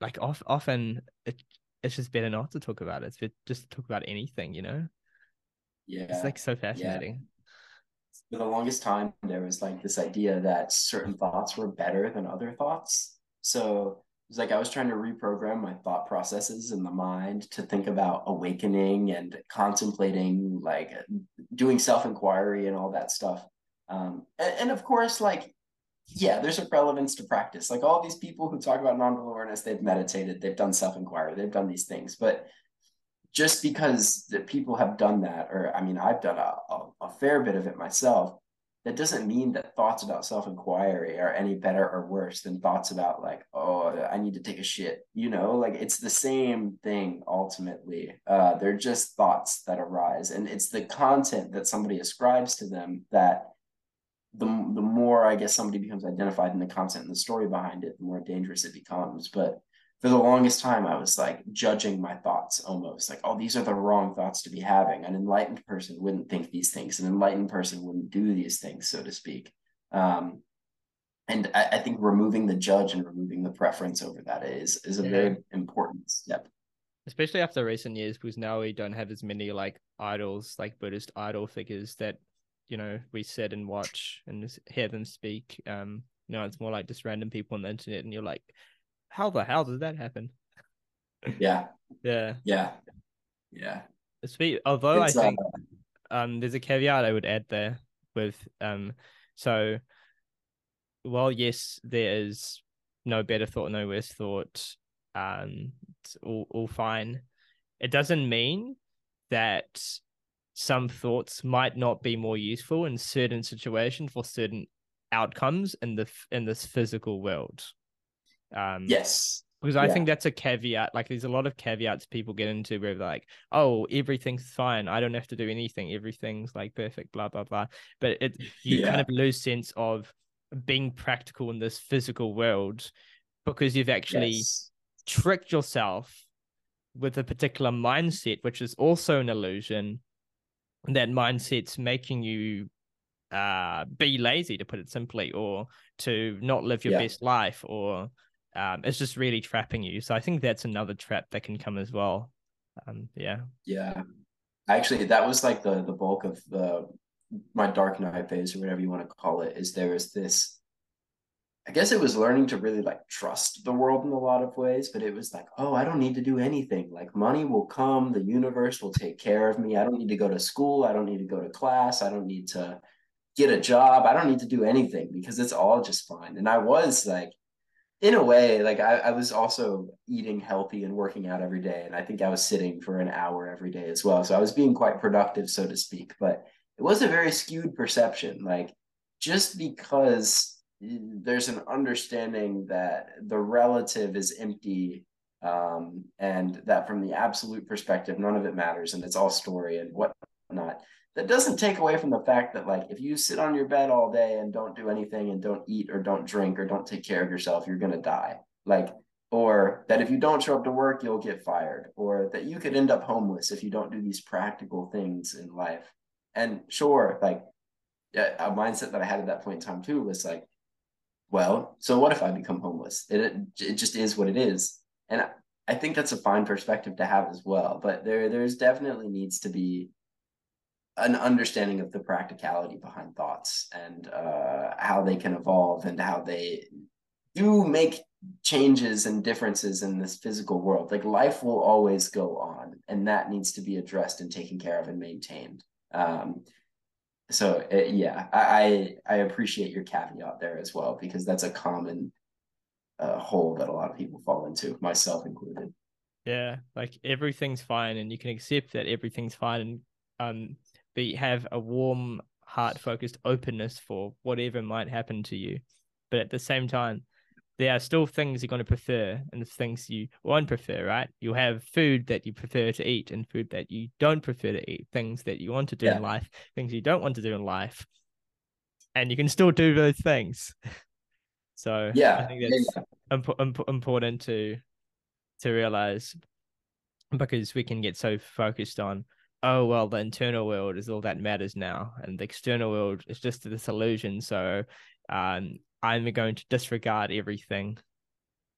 like off, often it it's just better not to talk about it. It's just talk about anything, you know. Yeah, it's like so fascinating. Yeah. For the longest time, there was like this idea that certain thoughts were better than other thoughts. So it's like I was trying to reprogram my thought processes in the mind to think about awakening and contemplating, like doing self inquiry and all that stuff. Um, and, and, of course, like, yeah, there's a relevance to practice. Like all these people who talk about non-dual awareness, they've meditated, they've done self-inquiry, they've done these things. But just because the people have done that, or I mean, I've done a, a, a fair bit of it myself, that doesn't mean that thoughts about self-inquiry are any better or worse than thoughts about like oh i need to take a shit you know like it's the same thing ultimately uh, they're just thoughts that arise and it's the content that somebody ascribes to them that the, the more I guess somebody becomes identified in the content and the story behind it, the more dangerous it becomes. But for the longest time, I was like judging my thoughts almost like, oh, these are the wrong thoughts to be having. An enlightened person wouldn't think these things. An enlightened person wouldn't do these things, so to speak. Um, and I, I, think removing the judge and removing the preference over that is is a yeah. very important step. Especially after recent years, because now we don't have as many like idols, like Buddhist idol figures that you know we sit and watch and hear them speak um you know it's more like just random people on the internet and you're like how the hell did that happen? Yeah. Yeah. Yeah. Yeah. Speak, although it's, I think uh, um, there's a caveat I would add there with um, so while yes, there is no better thought, no worse thought, um, it's all all fine. It doesn't mean that some thoughts might not be more useful in certain situations for certain outcomes in the in this physical world. Um, yes, because I yeah. think that's a caveat. Like, there's a lot of caveats people get into where they're like, "Oh, everything's fine. I don't have to do anything. Everything's like perfect." Blah blah blah. But it you yeah. kind of lose sense of being practical in this physical world because you've actually yes. tricked yourself with a particular mindset, which is also an illusion. That mindset's making you uh, be lazy, to put it simply, or to not live your yeah. best life, or um, it's just really trapping you. So I think that's another trap that can come as well. Um, yeah. Yeah. Actually, that was like the the bulk of the my dark night phase or whatever you want to call it. Is there is this I guess it was learning to really like trust the world in a lot of ways, but it was like, oh, I don't need to do anything. Like money will come, the universe will take care of me. I don't need to go to school. I don't need to go to class. I don't need to get a job. I don't need to do anything because it's all just fine. And I was like, in a way, like I, I was also eating healthy and working out every day. And I think I was sitting for an hour every day as well. So I was being quite productive, so to speak. But it was a very skewed perception. Like just because there's an understanding that the relative is empty um, and that from the absolute perspective none of it matters and it's all story and whatnot. That doesn't take away from the fact that like if you sit on your bed all day and don't do anything and don't eat or don't drink or don't take care of yourself you're going to die. Like or that if you don't show up to work you'll get fired or that you could end up homeless if you don't do these practical things in life. And sure like a mindset that i had at that point in time too was like well, so what if I become homeless? It, it just is what it is. And I think that's a fine perspective to have as well. But there there's definitely needs to be an understanding of the practicality behind thoughts and uh, how they can evolve and how they do make changes and differences in this physical world. Like life will always go on, and that needs to be addressed and taken care of and maintained. Um, so uh, yeah, I I appreciate your caveat there as well because that's a common uh, hole that a lot of people fall into, myself included. Yeah, like everything's fine, and you can accept that everything's fine, and um, be have a warm, heart focused openness for whatever might happen to you. But at the same time, there are still things you're going to prefer and things you won't prefer, right? You'll have food that you prefer to eat and food that you don't prefer to eat, things that you want to do yeah. in life, things you don't want to do in life. And you can still do those things. so yeah, I think that's yeah. imp- imp- important to to realize because we can get so focused on oh well the internal world is all that matters now and the external world is just this illusion so um I'm going to disregard everything.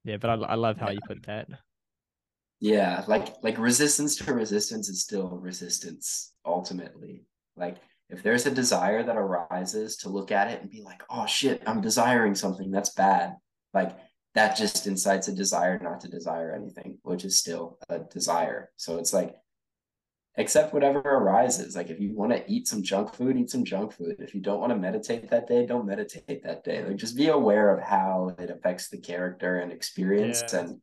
Yeah, but I, I love how you put that. Yeah, like like resistance to resistance is still resistance ultimately. Like if there's a desire that arises to look at it and be like, oh shit, I'm desiring something that's bad. Like that just incites a desire not to desire anything, which is still a desire. So it's like accept whatever arises. Like if you want to eat some junk food, eat some junk food. If you don't want to meditate that day, don't meditate that day. Like just be aware of how it affects the character and experience. Yeah. And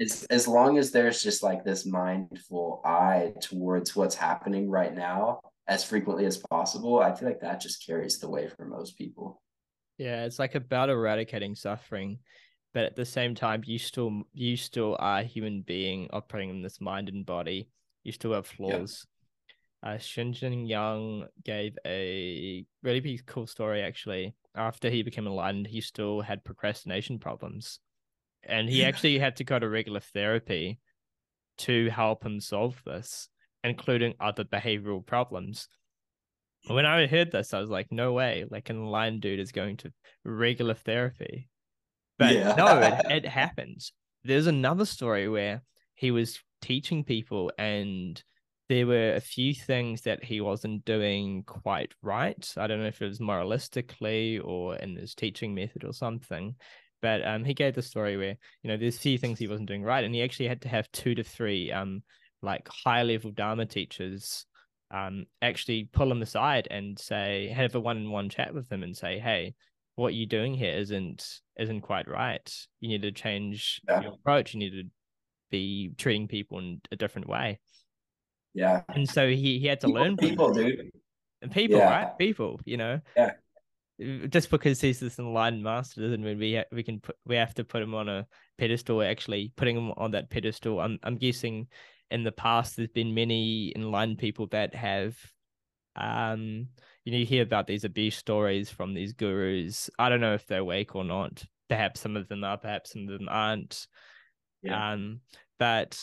as as long as there's just like this mindful eye towards what's happening right now as frequently as possible, I feel like that just carries the way for most people. Yeah, it's like about eradicating suffering. But at the same time, you still you still are a human being operating in this mind and body you still have flaws. Uh, Shinzen Young gave a really cool story actually. After he became enlightened, he still had procrastination problems, and he actually had to go to regular therapy to help him solve this, including other behavioral problems. When I heard this, I was like, "No way! Like an enlightened dude is going to regular therapy." But yeah. no, it, it happens. There's another story where he was teaching people and there were a few things that he wasn't doing quite right. I don't know if it was moralistically or in his teaching method or something. But um, he gave the story where, you know, there's a few things he wasn't doing right. And he actually had to have two to three um like high level Dharma teachers um, actually pull them aside and say, have a one-on-one chat with them and say, hey, what you're doing here isn't isn't quite right. You need to change yeah. your approach. You need to be treating people in a different way. Yeah. And so he he had to people, learn people, dude. And people, yeah. right? People, you know. Yeah. Just because he's this enlightened master doesn't mean we ha- we can put we have to put him on a pedestal. Actually, putting him on that pedestal, I'm I'm guessing in the past there's been many enlightened people that have um you know you hear about these abuse stories from these gurus i don't know if they're awake or not perhaps some of them are perhaps some of them aren't yeah. um but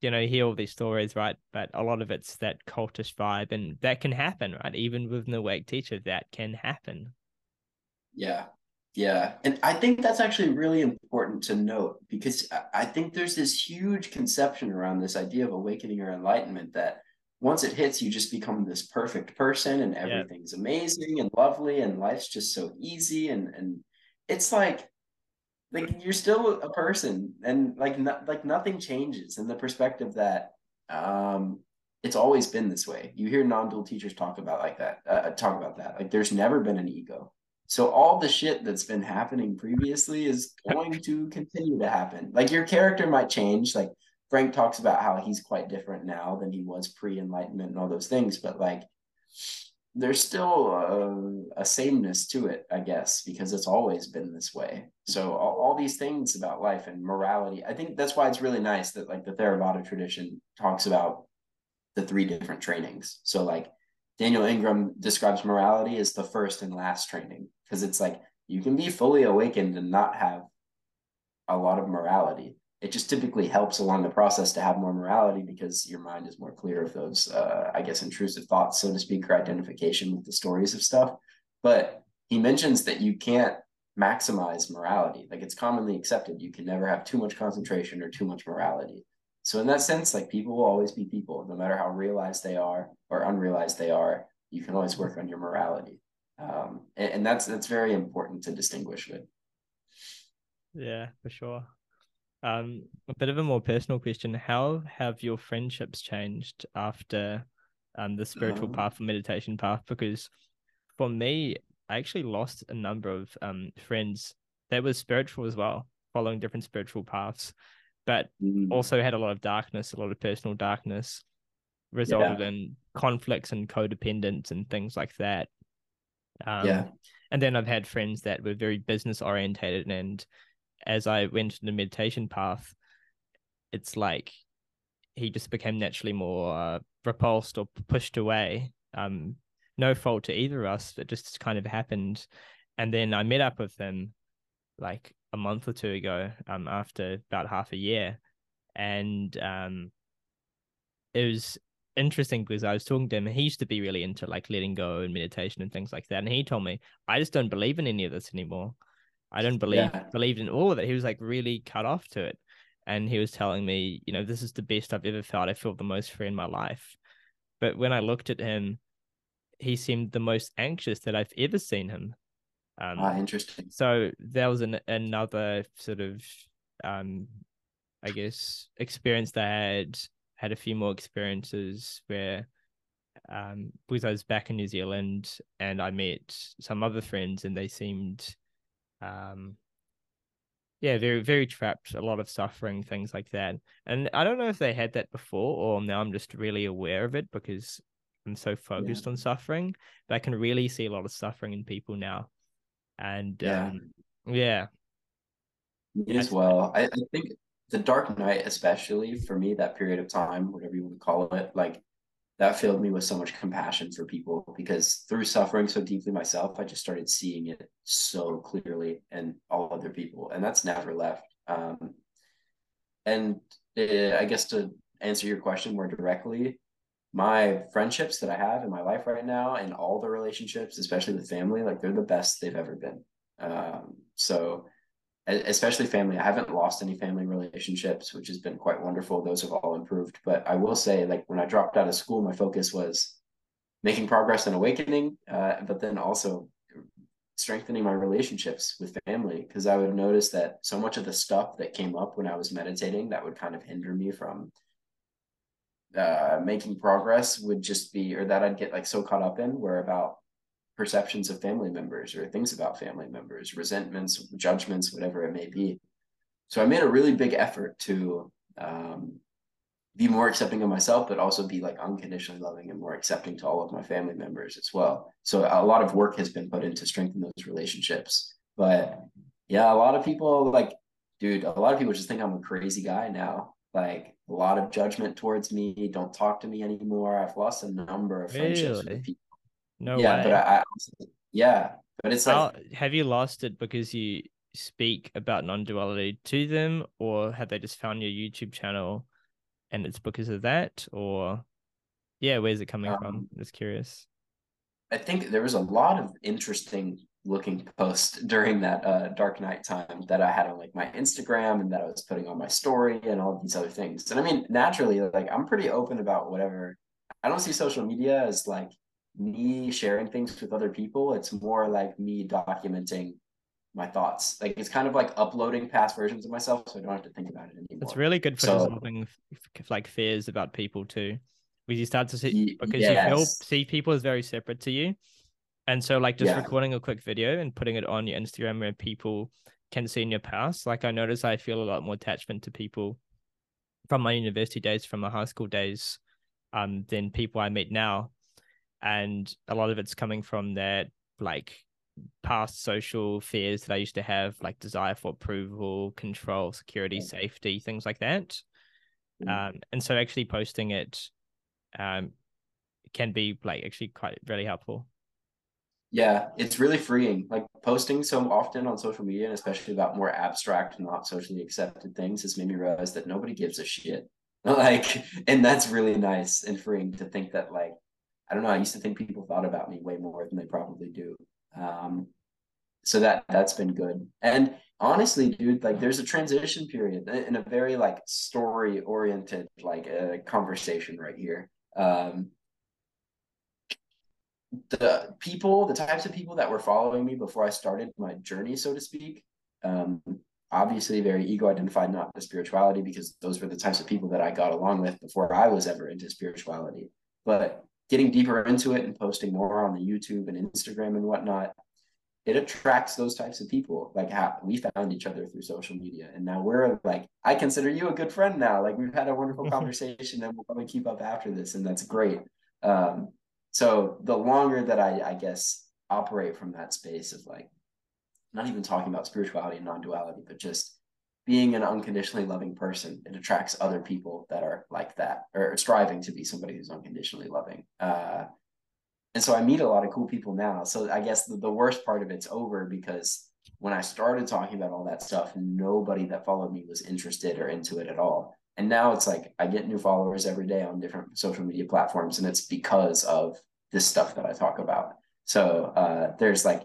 you know you hear all these stories right but a lot of it's that cultish vibe and that can happen right even with an awake teacher that can happen yeah yeah. And I think that's actually really important to note because I think there's this huge conception around this idea of awakening or enlightenment that once it hits, you just become this perfect person and everything's yeah. amazing and lovely and life's just so easy. And, and it's like, like you're still a person and like, not, like nothing changes in the perspective that, um, it's always been this way. You hear non-dual teachers talk about like that, uh, talk about that. Like there's never been an ego so all the shit that's been happening previously is going to continue to happen. Like your character might change. Like Frank talks about how he's quite different now than he was pre-enlightenment and all those things, but like there's still a, a, sameness to it, I guess, because it's always been this way. So all, all, these things about life and morality, I think that's why it's really nice that like the Theravada tradition talks about the three different trainings. So like Daniel Ingram describes morality as the first and last training because it's like you can be fully awakened and not have a lot of morality. It just typically helps along the process to have more morality because your mind is more clear of those, uh, I guess, intrusive thoughts, so to speak, or identification with the stories of stuff. But he mentions that you can't maximize morality. Like it's commonly accepted, you can never have too much concentration or too much morality. So in that sense, like people will always be people, no matter how realized they are or unrealized they are. You can always work on your morality um, and, and that's that's very important to distinguish it. Yeah, for sure. Um, a bit of a more personal question: How have your friendships changed after um the spiritual um, path or meditation path? Because for me, I actually lost a number of um friends that were spiritual as well, following different spiritual paths, but mm-hmm. also had a lot of darkness, a lot of personal darkness, resulted yeah. in conflicts and codependence and things like that. Um, yeah. And then I've had friends that were very business orientated, and as I went in the meditation path, it's like he just became naturally more uh, repulsed or pushed away. Um, no fault to either of us. It just kind of happened. And then I met up with him like a month or two ago, um, after about half a year. And um, it was interesting because I was talking to him he used to be really into like letting go and meditation and things like that. And he told me, I just don't believe in any of this anymore. I don't believe yeah. believed in all of it. He was like really cut off to it. And he was telling me, you know, this is the best I've ever felt. I feel the most free in my life. But when I looked at him, he seemed the most anxious that I've ever seen him. Um, ah, interesting. So there was an, another sort of, um, I guess, experience that I had had a few more experiences where um because I was back in New Zealand and I met some other friends and they seemed um yeah, very very trapped, a lot of suffering, things like that. And I don't know if they had that before or now I'm just really aware of it because I'm so focused yeah. on suffering, but I can really see a lot of suffering in people now. And yeah. um yeah. Me as well. I, I think the Dark Night, especially for me, that period of time, whatever you want to call it, like that filled me with so much compassion for people because through suffering so deeply myself, I just started seeing it so clearly and all other people, and that's never left. Um, and uh, I guess to answer your question more directly, my friendships that I have in my life right now, and all the relationships, especially with family, like they're the best they've ever been. Um, so especially family. I haven't lost any family relationships, which has been quite wonderful. Those have all improved. But I will say, like when I dropped out of school, my focus was making progress and awakening, uh, but then also strengthening my relationships with family because I would notice that so much of the stuff that came up when I was meditating that would kind of hinder me from uh, making progress would just be, or that I'd get like so caught up in, where about perceptions of family members or things about family members, resentments, judgments, whatever it may be. So I made a really big effort to um, be more accepting of myself, but also be like unconditionally loving and more accepting to all of my family members as well. So a lot of work has been put into strengthen those relationships. But yeah, a lot of people like, dude, a lot of people just think I'm a crazy guy now. Like a lot of judgment towards me. Don't talk to me anymore. I've lost a number of friendships Really? with people. No yeah, way. but I, I yeah, but it's like How, have you lost it because you speak about non-duality to them, or have they just found your YouTube channel and it's because of that? Or yeah, where's it coming from? Um, Just curious. I think there was a lot of interesting looking posts during that uh, dark night time that I had on like my Instagram and that I was putting on my story and all these other things. And I mean, naturally, like I'm pretty open about whatever. I don't see social media as like me sharing things with other people. It's more like me documenting my thoughts. Like it's kind of like uploading past versions of myself, so I don't have to think about it anymore. It's really good for So- f- like fears about people too, because you start to see because you feel see people as very separate to you, and so like just Yeah. recording a quick video and putting it on your Instagram where people can see in your past. Like I notice I feel a lot more attachment to people from my university days, from my high school days, um, than people I meet now, and a lot of it's coming from that like past social fears that I used to have, like desire for approval, control, security, Yeah. safety, things like that. Mm. Um, and so actually posting it um can be like actually quite really helpful. Yeah, it's really freeing. Like posting so often on social media, and especially about more abstract, not socially accepted things, has made me realize that nobody gives a shit. Like, and that's really nice and freeing to think that, like, I don't know. I used to think people thought about me way more than they probably do. Um, so that that's been good. And honestly, dude, like, there's a transition period in a very like story oriented like uh, conversation right here. Um, the people, the types of people that were following me before I started my journey, so to speak, um, obviously very ego identified, not the spirituality, because those were the types of people that I got along with before I was ever into spirituality. But getting deeper into it and posting more on the YouTube and Instagram and whatnot, it attracts those types of people. Like how we found each other through social media, and now we're like, I consider you a good friend now. Like we've had a wonderful conversation, and we'll probably keep up after this, and that's great. Um, so the longer that I, I guess, operate from that space of like, not even talking about spirituality and non-duality, but just being an unconditionally loving person, it attracts other people that are like that or striving to be somebody who's unconditionally loving. Uh, and so I meet a lot of cool people now. So I guess the, the worst part of it's over because when I started talking about all that stuff, nobody that followed me was interested or into it at all. And now it's like I get new followers every day on different social media platforms, and it's because of this stuff that I talk about. So uh, there's like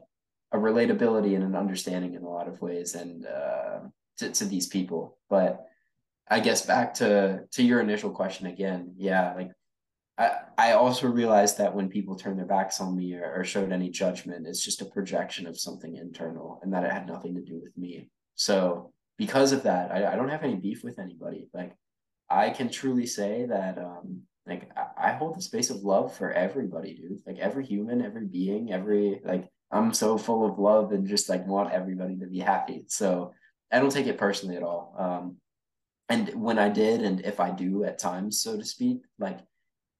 a relatability and an understanding in a lot of ways, and uh, to, to these people. But I guess back to to your initial question again, yeah, like I I also realized that when people turn their backs on me or, or showed any judgment, it's just a projection of something internal, and that it had nothing to do with me. So because of that, I, I don't have any beef with anybody. Like I can truly say that um like I, I hold the space of love for everybody, dude. Like every human, every being, every like I'm so full of love and just like want everybody to be happy. So I don't take it personally at all. Um and when I did and if I do at times, so to speak, like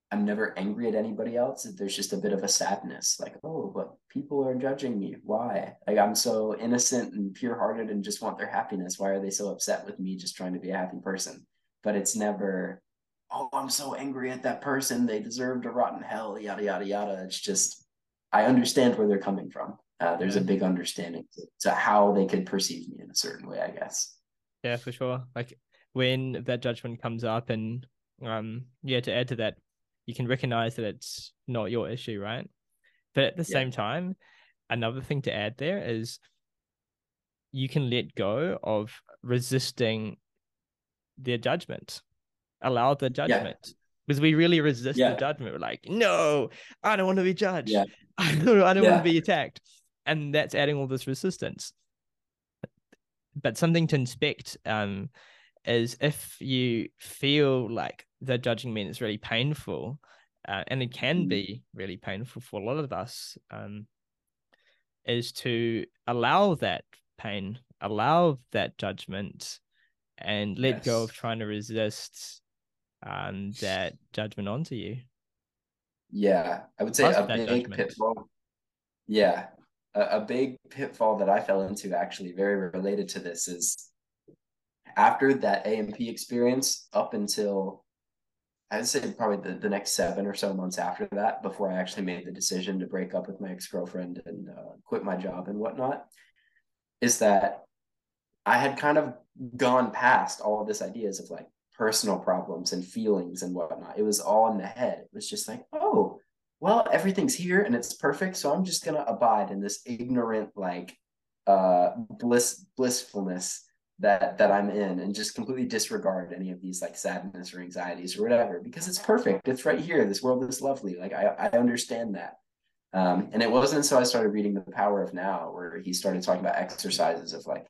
I'm never angry at anybody else. There's just a bit of a sadness, like, oh, but people are judging me. Why? Like I'm so innocent and pure-hearted and just want their happiness. Why are they so upset with me just trying to be a happy person? But it's never, oh, I'm so angry at that person. They deserve to rot in hell, yada yada yada. It's just I understand where they're coming from. Uh, there's a big understanding to, to how they could perceive me in a certain way, I guess. Yeah, for sure. Like when that judgment comes up, and um, yeah, to add to that, you can recognize that it's not your issue, right? But at the Yeah. same time, another thing to add there is you can let go of resisting their judgment. Allow the judgment. Because we really resist Yeah. the judgment. We're like, no, I don't want to be judged. Yeah. I don't, I don't Yeah. want to be attacked. And that's adding all this resistance. But something to inspect um, is if you feel like they're judging me and it's really painful. Uh, and it can Mhm. be really painful for a lot of us. Um, is to allow that pain, allow that judgment, and let go of trying to resist um, that judgment onto you. Yeah, I would say Trust a big judgment. pitfall. Yeah, a, a big pitfall that I fell into actually very related to this is after that ANP experience up until I'd say probably the, the next seven or so months after that, before I actually made the decision to break up with my ex girlfriend and uh, quit my job and whatnot, is that I had kind of gone past all of this ideas of like personal problems and feelings and whatnot. It was all in the head. It was just like, oh, well, everything's here and it's perfect. So I'm just gonna abide in this ignorant, like uh bliss blissfulness that that I'm in and just completely disregard any of these like sadness or anxieties or whatever because it's perfect. It's right here. This world is lovely. Like I, I understand that. Um, and it wasn't until I started reading The Power of Now where he started talking about exercises of like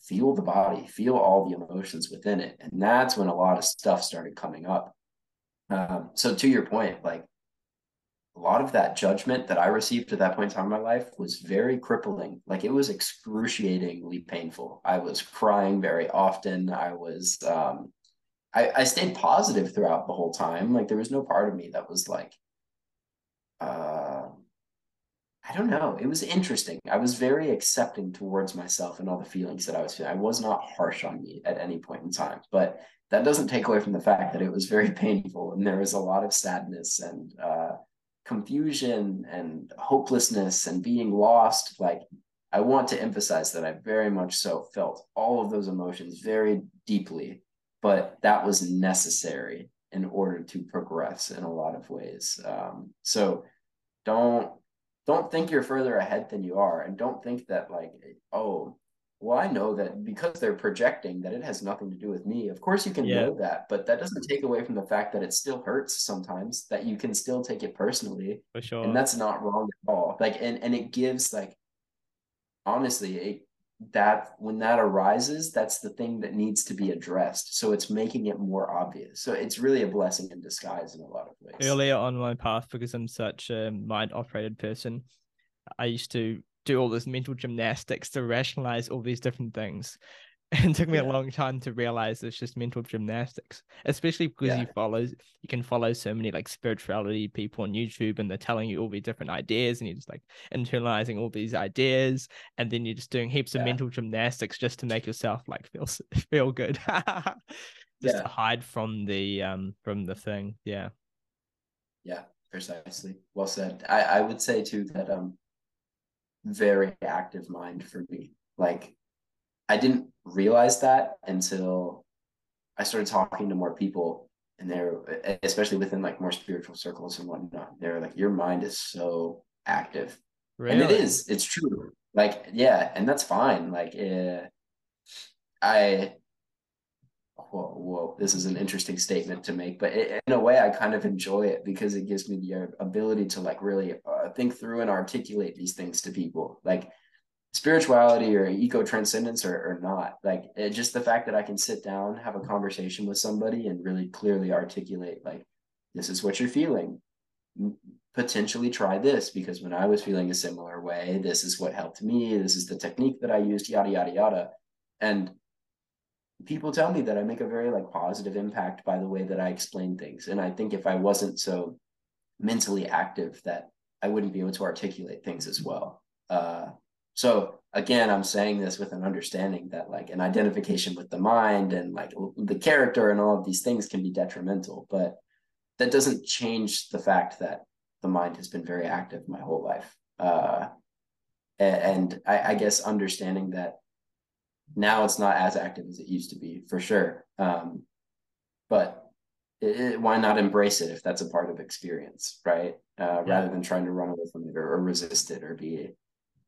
feel the body, feel all the emotions within it. And that's when a lot of stuff started coming up. Um, so to your point, like a lot of that judgment that I received at that point in time in my life was very crippling. Like it was excruciatingly painful. I was crying very often. I was um I, I stayed positive throughout the whole time. Like there was no part of me that was like uh I don't know. It was interesting. I was very accepting towards myself and all the feelings that I was feeling. I was not harsh on me at any point in time, but that doesn't take away from the fact that it was very painful and there was a lot of sadness and uh, confusion and hopelessness and being lost. Like, I want to emphasize that I very much so felt all of those emotions very deeply, but that was necessary in order to progress in a lot of ways. Um, so don't don't think you're further ahead than you are and don't think that like oh well i know that because they're projecting that it has nothing to do with me. Of course you can Yeah. know that but that doesn't take away from the fact that it still hurts sometimes that you can still take it personally For sure. and that's not wrong at all. Like and and it gives like honestly it that when that arises that's the thing that needs to be addressed. So it's making it more obvious. So it's really a blessing in disguise in a lot of ways. Earlier on my path because I'm such a mind operated person, I used to do all this mental gymnastics to rationalize all these different things. And it took me a long time to realize it's just mental gymnastics, especially because you follow, you can follow so many like spirituality people on YouTube and they're telling you all these different ideas and you're just like internalizing all these ideas. And then you're just doing heaps of mental gymnastics just to make yourself like feel, feel good. just Yeah. to hide from the, um, from the thing. Yeah. Yeah, precisely. Well said. I, I would say too that um very active mind for me. Like I didn't realize that until I started talking to more people and they're especially within like more spiritual circles and whatnot. They're like, your mind is so active. And it is, it's true. Like, yeah, and that's fine. Like uh, I whoa, whoa, this is an interesting statement to make, but it, in a way, I kind of enjoy it because it gives me the ability to like really uh, think through and articulate these things to people, like spirituality or ego transcendence or, or not. Like it, just the fact that I can sit down, have a conversation with somebody, and really clearly articulate, like, this is what you're feeling. Potentially try this because when I was feeling a similar way, this is what helped me. This is the technique that I used, yada, yada, yada. And people tell me that I make a very like positive impact by the way that I explain things. And I think if I wasn't so mentally active that I wouldn't be able to articulate things as well. Uh, so again, I'm saying this with an understanding that like an identification with the mind and like the character and all of these things can be detrimental, but that doesn't change the fact that the mind has been very active my whole life. Uh, and I, I guess understanding that now it's not as active as it used to be for sure. Um, but it, it, why not embrace it if that's a part of experience right? Uh, yeah. rather than trying to run away from it or, or, resist it or be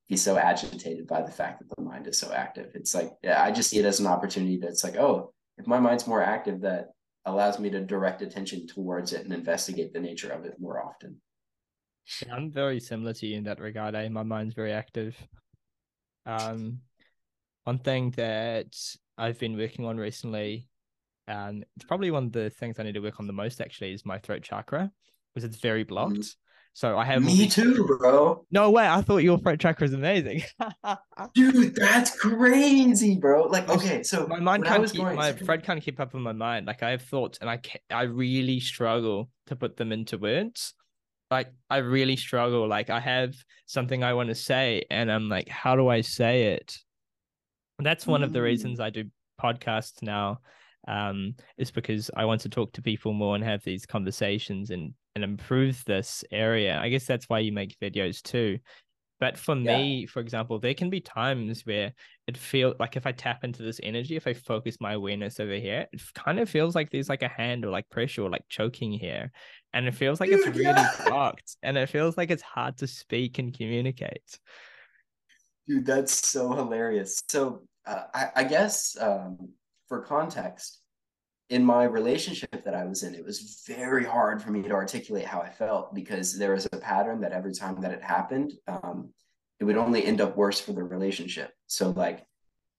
be so agitated by the fact that the mind is so active. It's like yeah, i just see it as an opportunity that's like oh if my mind's more active that allows me to direct attention towards it and investigate the nature of it more often. Yeah, i'm very similar to you in that regard eh? my mind's very active. Um one thing that I've been working on recently um, it's probably one of the things I need to work on the most. Actually, is my throat chakra because it's very blocked. Mm-hmm. So I have me too, bro. No way! I thought your throat chakra is amazing, dude. That's crazy, bro. Like, okay, so my mind can't keep, my throat can't keep up with my mind. Like, I have thoughts, and I can, I really struggle to put them into words. Like, I really struggle. Like, I have something I want to say, and I'm like, how do I say it? That's one mm. of the mm. reasons I do podcasts now um, is because I want to talk to people more and have these conversations and and improve this area. I guess that's why you make videos too. But for yeah. me, for example, there can be times where it feels like if I tap into this energy, if I focus my awareness over here, it kind of feels like there's like a hand or like pressure or like choking here. And it feels like Dude, it's really yeah. blocked and it feels like it's hard to speak and communicate. Dude, that's so hilarious. So uh, I, I, guess um, for context, in my relationship that I was in, it was very hard for me to articulate how I felt because there was a pattern that every time that it happened, um, it would only end up worse for the relationship. So, like,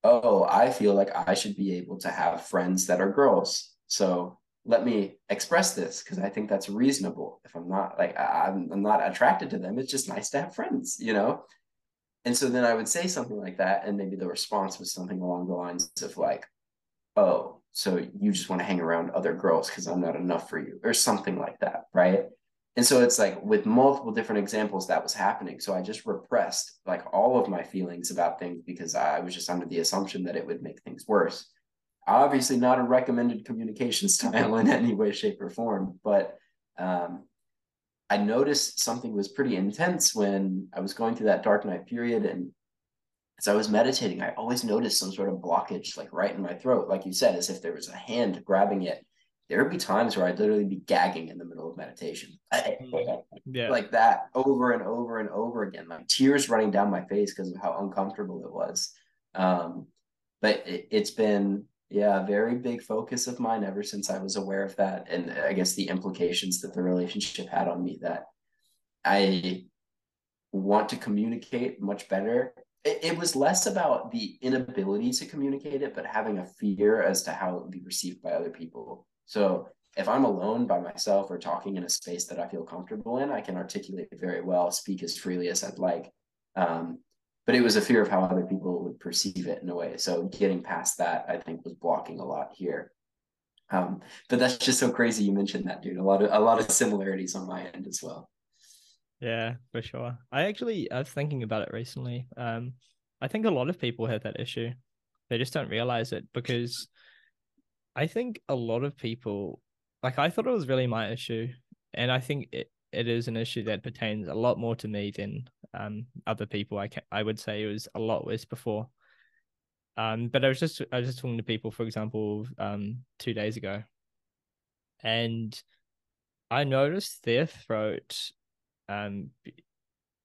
oh, I feel like I should be able to have friends that are girls. So let me express this because I think that's reasonable. If I'm not like I'm, I'm not attracted to them, it's just nice to have friends, you know. And so then I would say something like that, and maybe the response was something along the lines of like, oh, so you just want to hang around other girls because I'm not enough for you, or something like that, right? And so it's like with multiple different examples that was happening. So I just repressed like all of my feelings about things because I was just under the assumption that it would make things worse. Obviously, not a recommended communication style in any way, shape, or form, but um, I noticed something was pretty intense when I was going through that dark night period and as I was meditating, I always noticed some sort of blockage, like right in my throat, like you said, as if there was a hand grabbing it. There would be times where I'd literally be gagging in the middle of meditation, yeah. like that over and over and over again, like tears running down my face because of how uncomfortable it was. Um, but it, it's been, yeah, very big focus of mine ever since I was aware of that, and I guess the implications that the relationship had on me. That I want to communicate much better it, it was less about the inability to communicate it, but having a fear as to how it would be received by other people. So if I'm alone by myself or talking in a space that I feel comfortable in, I can articulate very well, speak as freely as I'd like. Um, but it was a fear of how other people perceive it in a way. So getting past that, I think, was blocking a lot here. Um, but that's just so crazy. You mentioned that, dude. A lot of a lot of similarities on my end as well. Yeah, for sure. I actually I was thinking about it recently. Um, I think a lot of people have that issue. They just don't realize it because I think a lot of people like I thought it was really my issue, and I think it, it is an issue that pertains a lot more to me than um other people. I can I would say it was a lot worse before. Um, but I was just I was just talking to people, for example, um, two days ago, and I noticed their throat um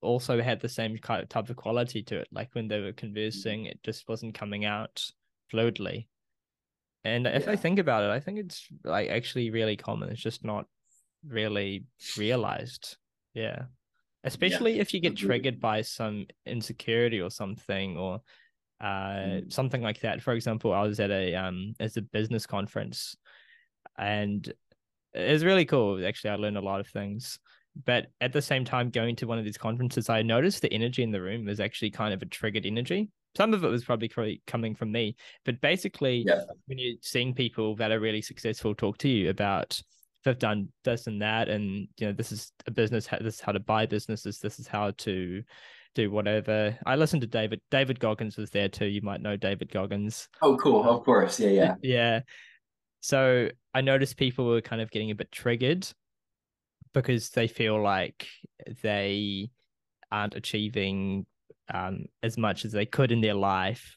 also had the same kind of type of quality to it. Like when they were conversing, it just wasn't coming out fluidly. And if yeah. I think about it, I think it's like actually really common. It's just not really realized. Yeah. Especially yeah. if you get triggered by some insecurity or something or uh mm. something like that. For example, I was at a um as a business conference and it was really cool. Actually, I learned a lot of things. But at the same time, going to one of these conferences, I noticed the energy in the room was actually kind of a triggered energy. Some of it was probably coming from me, but basically, yeah. when you're seeing people that are really successful talk to you about they've done this and that, and you know, this is a business, this is how to buy businesses, this is how to do whatever. I listened to David. David Goggins was there too. You might know David Goggins. Oh, cool. Of course. Yeah, yeah. Yeah. So I noticed people were kind of getting a bit triggered because they feel like they aren't achieving um, as much as they could in their life.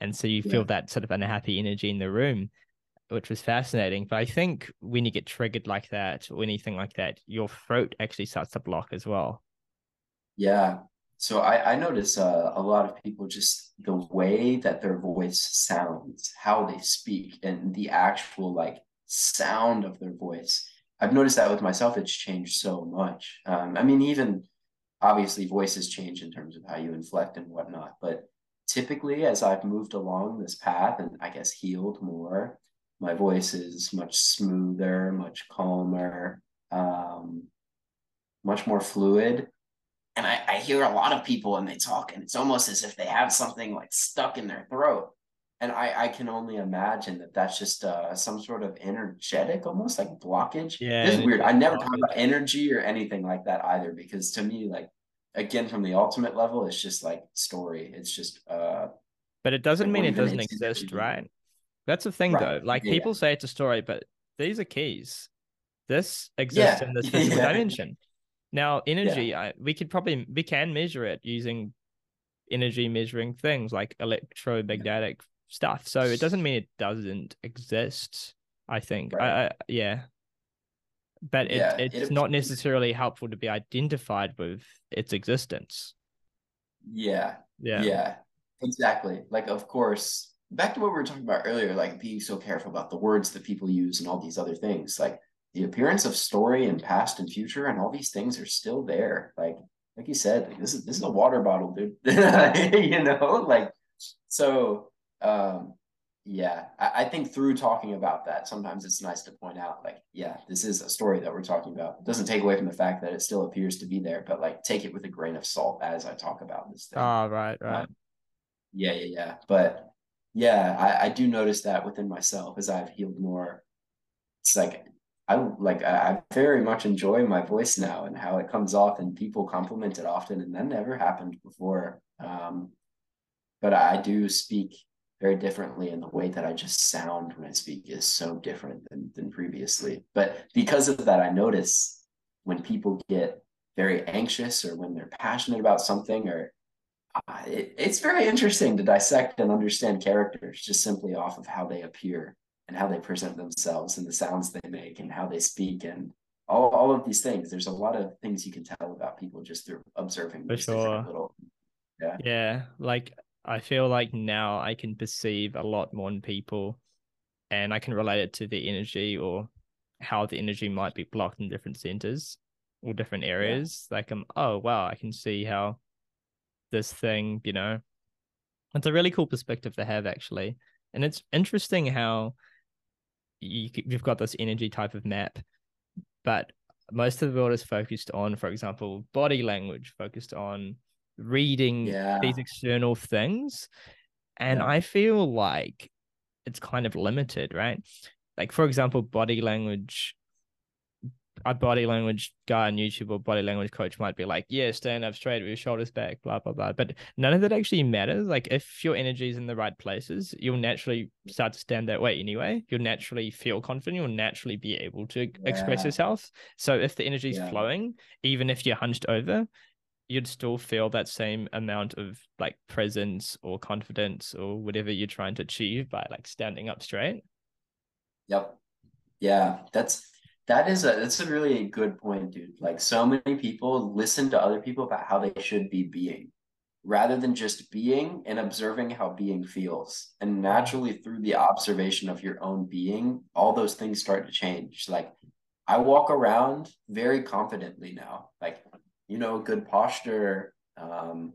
And so you feel yeah. that sort of unhappy energy in the room, which was fascinating. But I think when you get triggered like that or anything like that, your throat actually starts to block as well. Yeah. So I, I notice uh, a lot of people just the way that their voice sounds, how they speak, and the actual like sound of their voice I've noticed that with myself, it's changed so much. Um, I mean, even obviously voices change in terms of how you inflect and whatnot, but typically as I've moved along this path and I guess healed more, my voice is much smoother, much calmer, um, much more fluid. And I, I hear a lot of people and they talk, and it's almost as if they have something like stuck in their throat. And I, I can only imagine that that's just uh, some sort of energetic, almost like blockage. Yeah, this is weird. I never talk about energy or anything like that either, because to me, like again, from the ultimate level, it's just like story. It's just uh, but it doesn't mean it doesn't exist, right? That's the thing, Right. though. Like Yeah. people say it's a story, but these are keys. This exists Yeah. in this physical Yeah. dimension. Now, energy, I, we could probably we can measure it using energy measuring things like electromagnetic stuff. So it doesn't mean it doesn't exist. I think. Right. I yeah. But it, Yeah, it it's not necessarily helpful to be identified with its existence. yeah, Yeah. Yeah, exactly. Like, of course, back to what we were talking about earlier, like being so careful about the words that people use and all these other things. Like the appearance of story and past and future and all these things are still there. Like, like you said, like, this is this is a water bottle, dude. you know, like so. Um, yeah, I, I think through talking about that, sometimes it's nice to point out, like, yeah, this is a story that we're talking about. It doesn't take away from the fact that it still appears to be there, but like, take it with a grain of salt as I talk about this thing. Oh, right, right. Um, yeah, yeah, yeah. But yeah, I, I do notice that within myself as I've healed more. It's like I like I, very much enjoy my voice now and how it comes off, and people compliment it often, and that never happened before. Um, but I do speak very differently, and the way that I just sound when I speak is so different than than previously. But because of that, I notice when people get very anxious or when they're passionate about something or uh, it, it's very interesting to dissect and understand characters just simply off of how they appear and how they present themselves and the sounds they make and how they speak and all, all of these things. There's a lot of things you can tell about people just through observing For sure. little. Yeah, Yeah. like I feel like now I can perceive a lot more in people and I can relate it to the energy or how the energy might be blocked in different centers or different areas. Like I'm oh wow, I can see how this thing, you know. It's a really cool perspective to have actually. And it's interesting how you, you've got this energy type of map, but most of the world is focused on, for example, body language, focused on reading Yeah. these external things. And Yeah. I feel like it's kind of limited, right? Like, for example, body language. A body language guy on YouTube or body language coach might be like, yeah, stand up straight with your shoulders back, blah, blah, blah. But none of that actually matters. Like, if your energy is in the right places, you'll naturally start to stand that way anyway. You'll naturally feel confident. You'll naturally be able to express yourself. So, if the energy is Yeah. flowing, even if you're hunched over, you'd still feel that same amount of like presence or confidence or whatever you're trying to achieve by like standing up straight. Yep. Yeah, that's that is a that's a really good point, dude. Like so many people listen to other people about how they should be being rather than just being and observing how being feels. And naturally through the observation of your own being, all those things start to change. Like I walk around very confidently now. Like, you know, good posture, um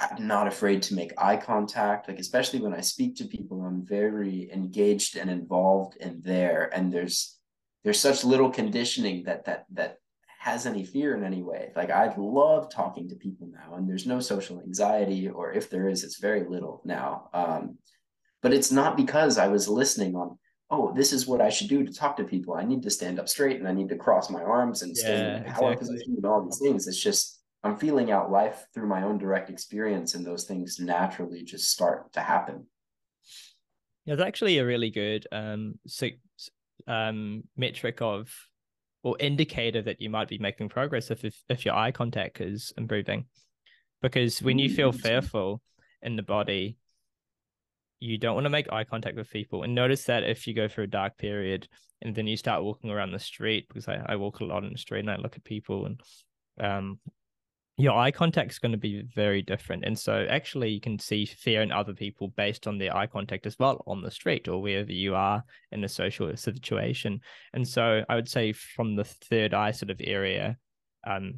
I'm not afraid to make eye contact. Like, especially when I speak to people, I'm very engaged and involved in there. And there's there's such little conditioning that that that has any fear in any way. Like I love talking to people now, and there's no social anxiety, or if there is, it's very little now. Um, but it's not because I was listening on, oh, this is what I should do to talk to people. I need to stand up straight and I need to cross my arms and stay in Yeah, a power exactly. position and all these things. It's just I'm feeling out life through my own direct experience, and those things naturally just start to happen. Yeah, it's actually a really good um si- um metric of or indicator that you might be making progress if if, if your eye contact is improving. Because when you Mm, feel fearful in the body, you don't want to make eye contact with people. And notice that if you go through a dark period and then you start walking around the street, because I, I walk a lot in the street and I look at people and um your eye contact is going to be very different. And so actually you can see fear in other people based on their eye contact as well on the street or wherever you are in a social situation. And so I would say from the third eye sort of area, um,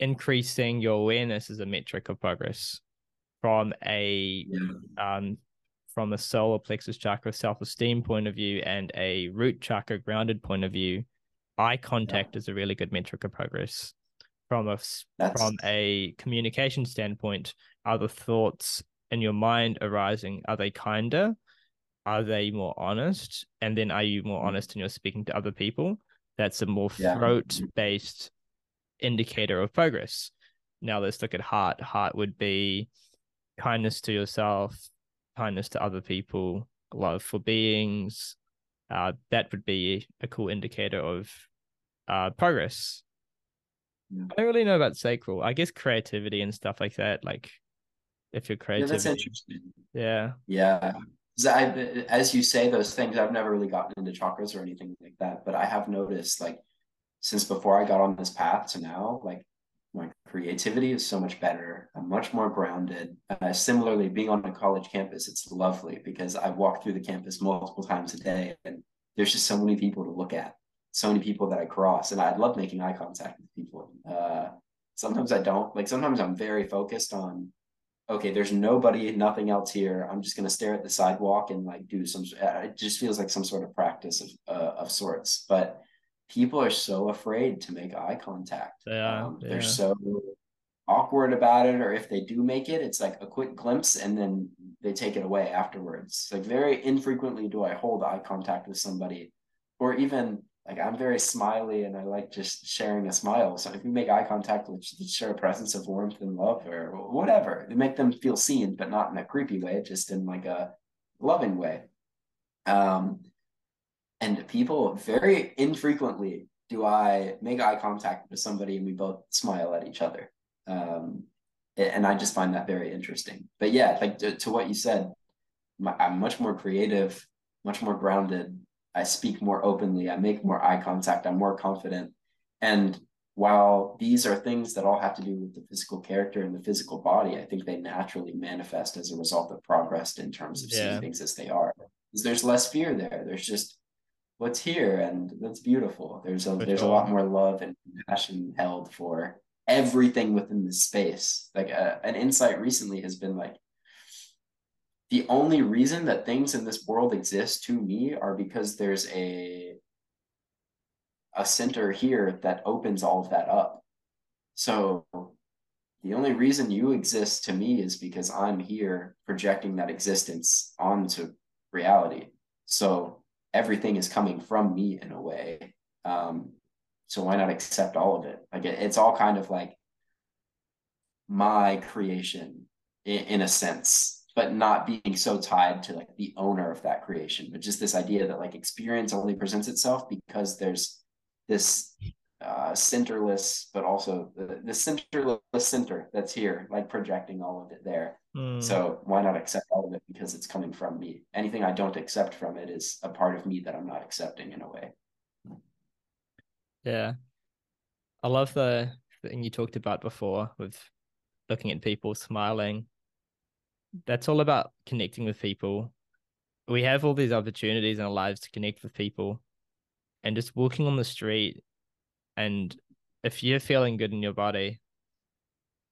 increasing your awareness is a metric of progress from a Yeah. um from a solar plexus chakra self-esteem point of view and a root chakra grounded point of view, eye contact yeah. is a really good metric of progress. From a That's... from a communication standpoint, are the thoughts in your mind arising? Are they kinder? Are they more honest? And then are you more mm. honest in you're speaking to other people? That's a more throat based indicator of progress. Now let's look at heart. Heart would be kindness to yourself, kindness to other people, love for beings. Uh, that would be a cool indicator of uh, progress. Yeah. I don't really know about sacral. I guess creativity and stuff like that. Like if you're creative. Yeah, that's interesting. Yeah. Yeah. I, as you say those things, I've never really gotten into chakras or anything like that, but I have noticed like since before I got on this path to now, like my creativity is so much better. I'm much more grounded. Uh, similarly, being on a college campus, it's lovely because I walk through the campus multiple times a day, and there's just so many people to look at, so many people that I cross, and I love making eye contact with people. Uh, sometimes I don't. Like sometimes I'm very focused on, okay, there's nobody, nothing else here. I'm just gonna stare at the sidewalk and like do some. Uh, it just feels like some sort of practice of uh, of sorts, but people are so afraid to make eye contact. They are. Um, they're so awkward about it, or if they do make it, it's like a quick glimpse and then they take it away afterwards. Like very infrequently do I hold eye contact with somebody, or even like I'm very smiley and I like just sharing a smile. So if we make eye contact, let's share a presence of warmth and love or whatever. They make them feel seen, but not in a creepy way, just in like a loving way. Um, and people very infrequently do I make eye contact with somebody and we both smile at each other. Um, and I just find that very interesting. But yeah, like to, to what you said, my, I'm much more creative, much more grounded. I speak more openly. I make more eye contact. I'm more confident. And while these are things that all have to do with the physical character and the physical body, I think they naturally manifest as a result of progress in terms of yeah. seeing things as they are. Because there's less fear there. There's just what's here and that's beautiful there's a there's a lot more love and passion held for everything within this space like a, uh, an insight recently has been like the only reason that things in this world exist to me are because there's a a center here that opens all of that up so the only reason you exist to me is because i'm here projecting that existence onto reality so everything is coming from me in a way. Um, so why not accept all of it? Like it, it's all kind of like my creation in, in a sense, but not being so tied to like the owner of that creation, but just this idea that like experience only presents itself because there's this uh, centerless, but also the, the centerless center that's here, like projecting all of it there. Mm. So why not accept all of it because it's coming from me? Anything I don't accept from it is a part of me that I'm not accepting in a way. Yeah. I love the thing you talked about before with looking at people smiling. That's all about connecting with people. We have all these opportunities in our lives to connect with people. And just walking on the street and if you're feeling good in your body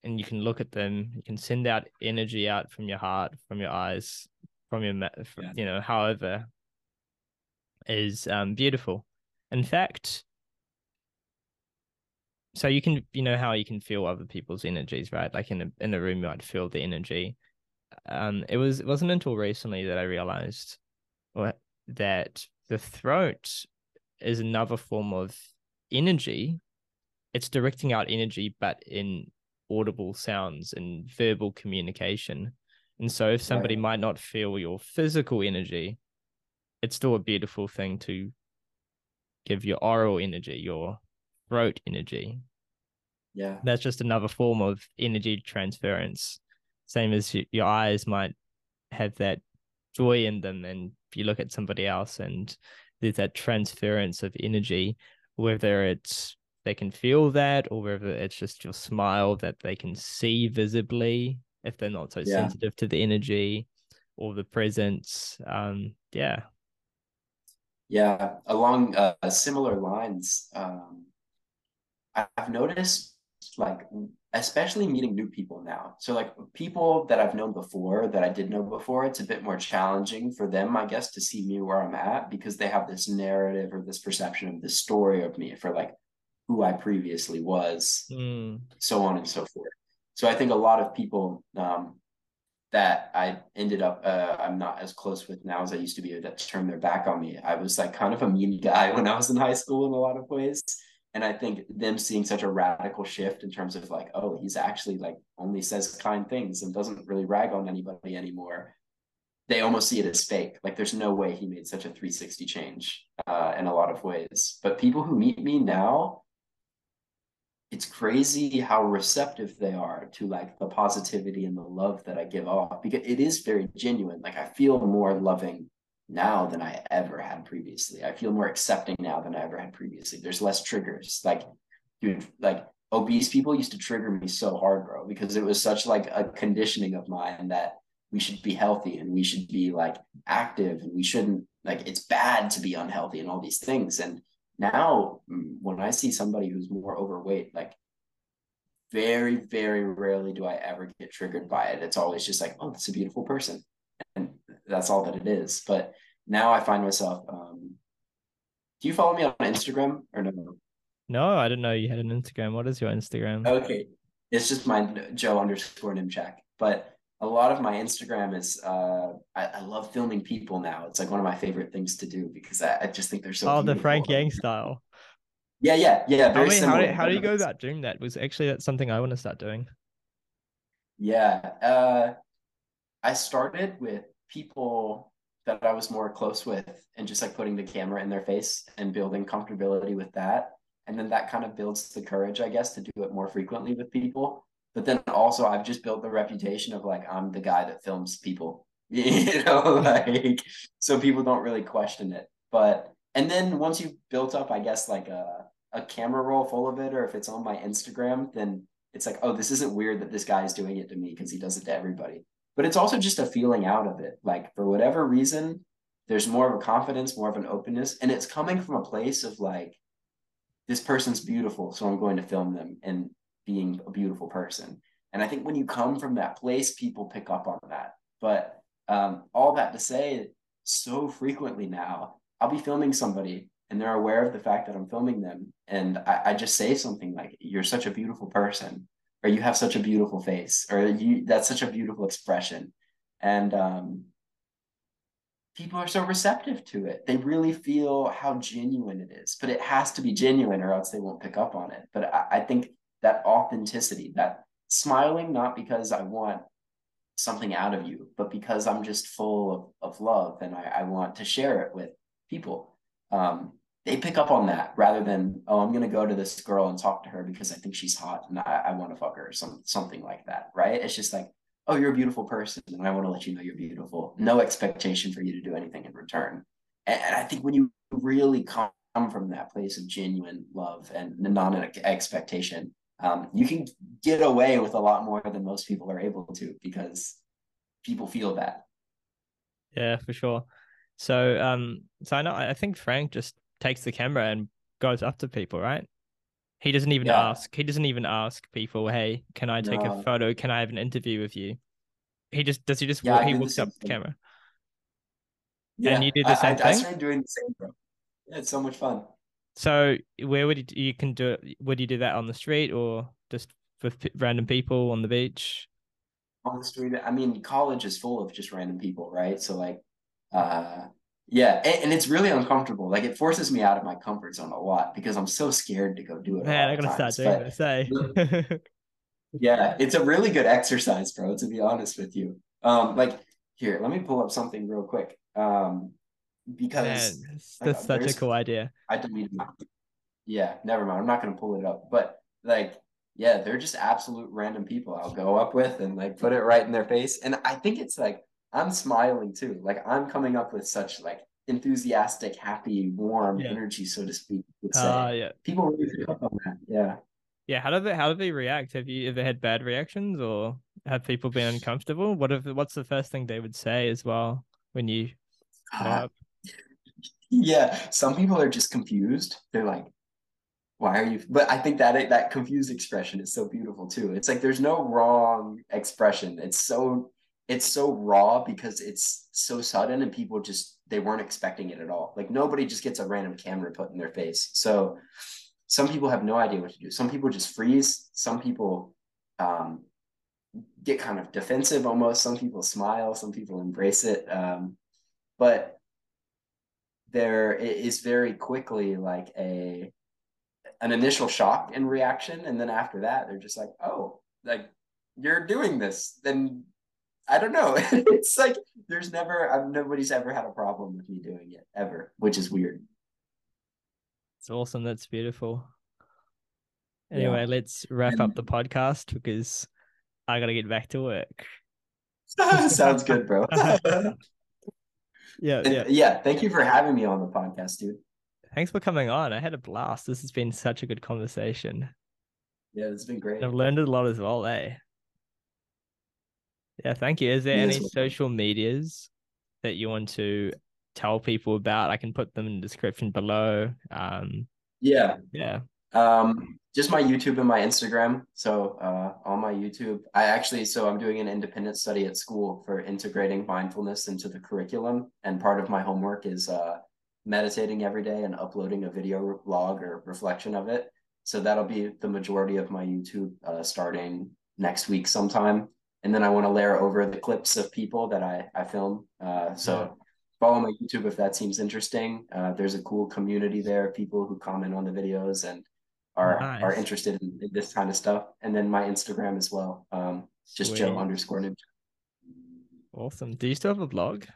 and you can look at them, you can send out energy out from your heart, from your eyes, from your, from, yeah. you know, however, is um, beautiful. In fact, so you can, you know, how you can feel other people's energies, right? Like in a in a room, you might feel the energy. Um, it was it wasn't until recently that I realized that the throat is another form of energy, it's directing out energy, but in audible sounds and verbal communication. And so, if somebody right. might not feel your physical energy, it's still a beautiful thing to give your oral energy, your throat energy. Yeah. That's just another form of energy transference. Same as your eyes might have that joy in them. And if you look at somebody else and there's that transference of energy, whether it's they can feel that or whether it's just your smile that they can see visibly if they're not so yeah. sensitive to the energy or the presence um yeah yeah along uh, similar lines um i've noticed like especially meeting new people now. So like people that I've known before that I did know before, it's a bit more challenging for them, I guess, to see me where I'm at because they have this narrative or this perception of the story of me for like who I previously was, Mm. so on and so forth. So I think a lot of people um, that I ended up uh, I'm not as close with now as I used to be that turned their back on me. I was like kind of a mean guy when I was in high school in a lot of ways. And I think them seeing such a radical shift in terms of like, oh, he's actually like only says kind things and doesn't really rag on anybody anymore. They almost see it as fake. Like there's no way he made such a 360 change uh, in a lot of ways. But people who meet me now, it's crazy how receptive they are to like the positivity and the love that I give off because it is very genuine. Like I feel more loving now than I ever had previously. I feel more accepting now than I ever had previously. There's less triggers. Like, dude, like obese people used to trigger me so hard, bro, because it was such like a conditioning of mine that we should be healthy and we should be like active and we shouldn't like it's bad to be unhealthy and all these things. And now mm, when I see somebody who's more overweight, like very, very rarely do I ever get triggered by it. It's always just like, oh, that's a beautiful person. And that's all that it is. But now I find myself, um, do you follow me on Instagram or no? No, I didn't know you had an Instagram. What is your Instagram? Okay. It's just my Joe underscore Niemchak. But a lot of my Instagram is uh I, I, love filming people now. It's like one of my favorite things to do because I, I just think they're so Oh, beautiful. the Frank Yang style. Yeah, yeah, yeah. Very I mean, how do, how do you go about doing that? Was actually that's something I want to start doing. Yeah. Uh I started with people that I was more close with and just like putting the camera in their face and building comfortability with that. And then that kind of builds the courage, I guess, to do it more frequently with people. But then also I've just built the reputation of like I'm the guy that films people. you know, like so people don't really question it. But and then once you've built up, I guess like a a camera roll full of it, or if it's on my Instagram, then it's like, oh, this isn't weird that this guy is doing it to me because he does it to everybody but it's also just a feeling out of it. Like for whatever reason, there's more of a confidence, more of an openness, and it's coming from a place of like, this person's beautiful, so I'm going to film them and being a beautiful person. And I think when you come from that place, people pick up on that. But um, all that to say, so frequently now, I'll be filming somebody and they're aware of the fact that I'm filming them. And I, I just say something like, You're such a beautiful person or you have such a beautiful face or you that's such a beautiful expression. And um, people are so receptive to it. They really feel how genuine it is but it has to be genuine or else they won't pick up on it. But i, I think that authenticity that smiling not because i want something out of you but because i'm just full of, of love and I, I want to share it with people. Um, they pick up on that rather than oh i'm gonna go to this girl and talk to her because i think she's hot and i, I want to fuck her or some, something like that right? It's just like oh you're a beautiful person and i want to let you know you're beautiful. No expectation for you to do anything in return. And, and i think when you really come from that place of genuine love and non-expectation um, you can get away with a lot more than most people are able to because people feel that. Yeah for sure. So um so i know i think frank just takes the camera and goes up to people, right? He doesn't even yeah. ask. He doesn't even ask people, "Hey, can I take no. a photo? Can I have an interview with you?" He just does. He just yeah, walk, he walks up the camera. Yeah, and you do the same I, thing. I started doing the same, bro. Yeah, it's so much fun. So, where would you, you can do it? Would you do that on the street or just for random people on the beach? On the street. I mean, college is full of just random people, right? So, like, uh, yeah, and, and, it's really uncomfortable. Like it forces me out of my comfort zone a lot because I'm so scared to go do it. Man, I gotta start doing this. Say. yeah, it's a really good exercise, bro. To be honest with you, um, like here, let me pull up something real quick. Um, because Man, that's such a cool idea. I deleted. Yeah, never mind. I'm not gonna pull it up, but like, yeah, they're just absolute random people I'll go up with and like put it right in their face, and I think it's like I'm smiling too. Like I'm coming up with such like enthusiastic, happy, warm yeah. energy, so to speak. Uh, yeah. People really pick up on that. Yeah. Yeah. How do they how do they react? Have you ever had bad reactions or have people been uncomfortable? What if what's the first thing they would say as well when you uh, Yeah. Some people are just confused. They're like, why are you but i think that that confused expression is so beautiful too it's like there's no wrong expression it's so it's so raw because it's so sudden and people just they weren't expecting it at all. Like nobody just gets a random camera put in their face. So some people have no idea what to do. Some people just freeze. Some people um, get kind of defensive almost. Some people smile. Some people embrace it. Um, but there is very quickly like a an initial shock and reaction. And then after that they're just like oh like you're doing this. Then i don't know it's like there's never I've, nobody's ever had a problem with me doing it ever which is weird it's awesome that's beautiful anyway yeah. let's wrap and, up the podcast because i gotta get back to work sounds good bro yeah, yeah yeah thank you for having me on the podcast dude Thanks for coming on. I had a blast. This has been such a good conversation. Yeah, it's been great. I've learned a lot as well, eh? Yeah, thank you. Is there any social medias that you want to tell people about? I can put them in the description below. Um, yeah. Yeah. Um, just my YouTube and my Instagram. So uh, on my YouTube, I actually so I'm doing an independent study at school for integrating mindfulness into the curriculum, and part of my homework is uh, meditating every day and uploading a video log or reflection of it. So that'll be the majority of my YouTube uh, starting next week sometime. And then I want to layer over the clips of people that I, I film. Uh, so follow my YouTube if that seems interesting. Uh, there's a cool community there, people who comment on the videos and are nice. are interested in, in, this kind of stuff. And then my Instagram as well. Um, just Sweet. Joe underscore Niemchak. Awesome. Do you still have a blog?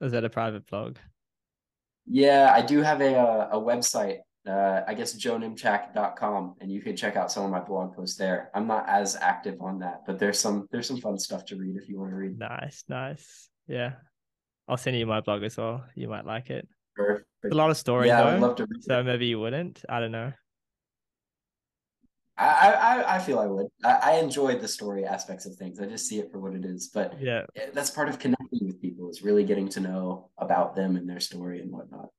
is that a private blog? Yeah, I do have a uh, a, website. Uh, I guess joeniemchak.com, and you can check out some of my blog posts there. I'm not as active on that, but there's some there's some fun stuff to read if you want to read. Nice, nice. Yeah, I'll send you my blog as well. You might like it. Perfect. a lot of stories. Yeah, though, I'd love to. Read so it. maybe you wouldn't. I don't know. I, I, I feel I would. I, I enjoy the story aspects of things. I just see it for what it is. But yeah, that's part of connecting with people is really getting to know about them and their story and whatnot.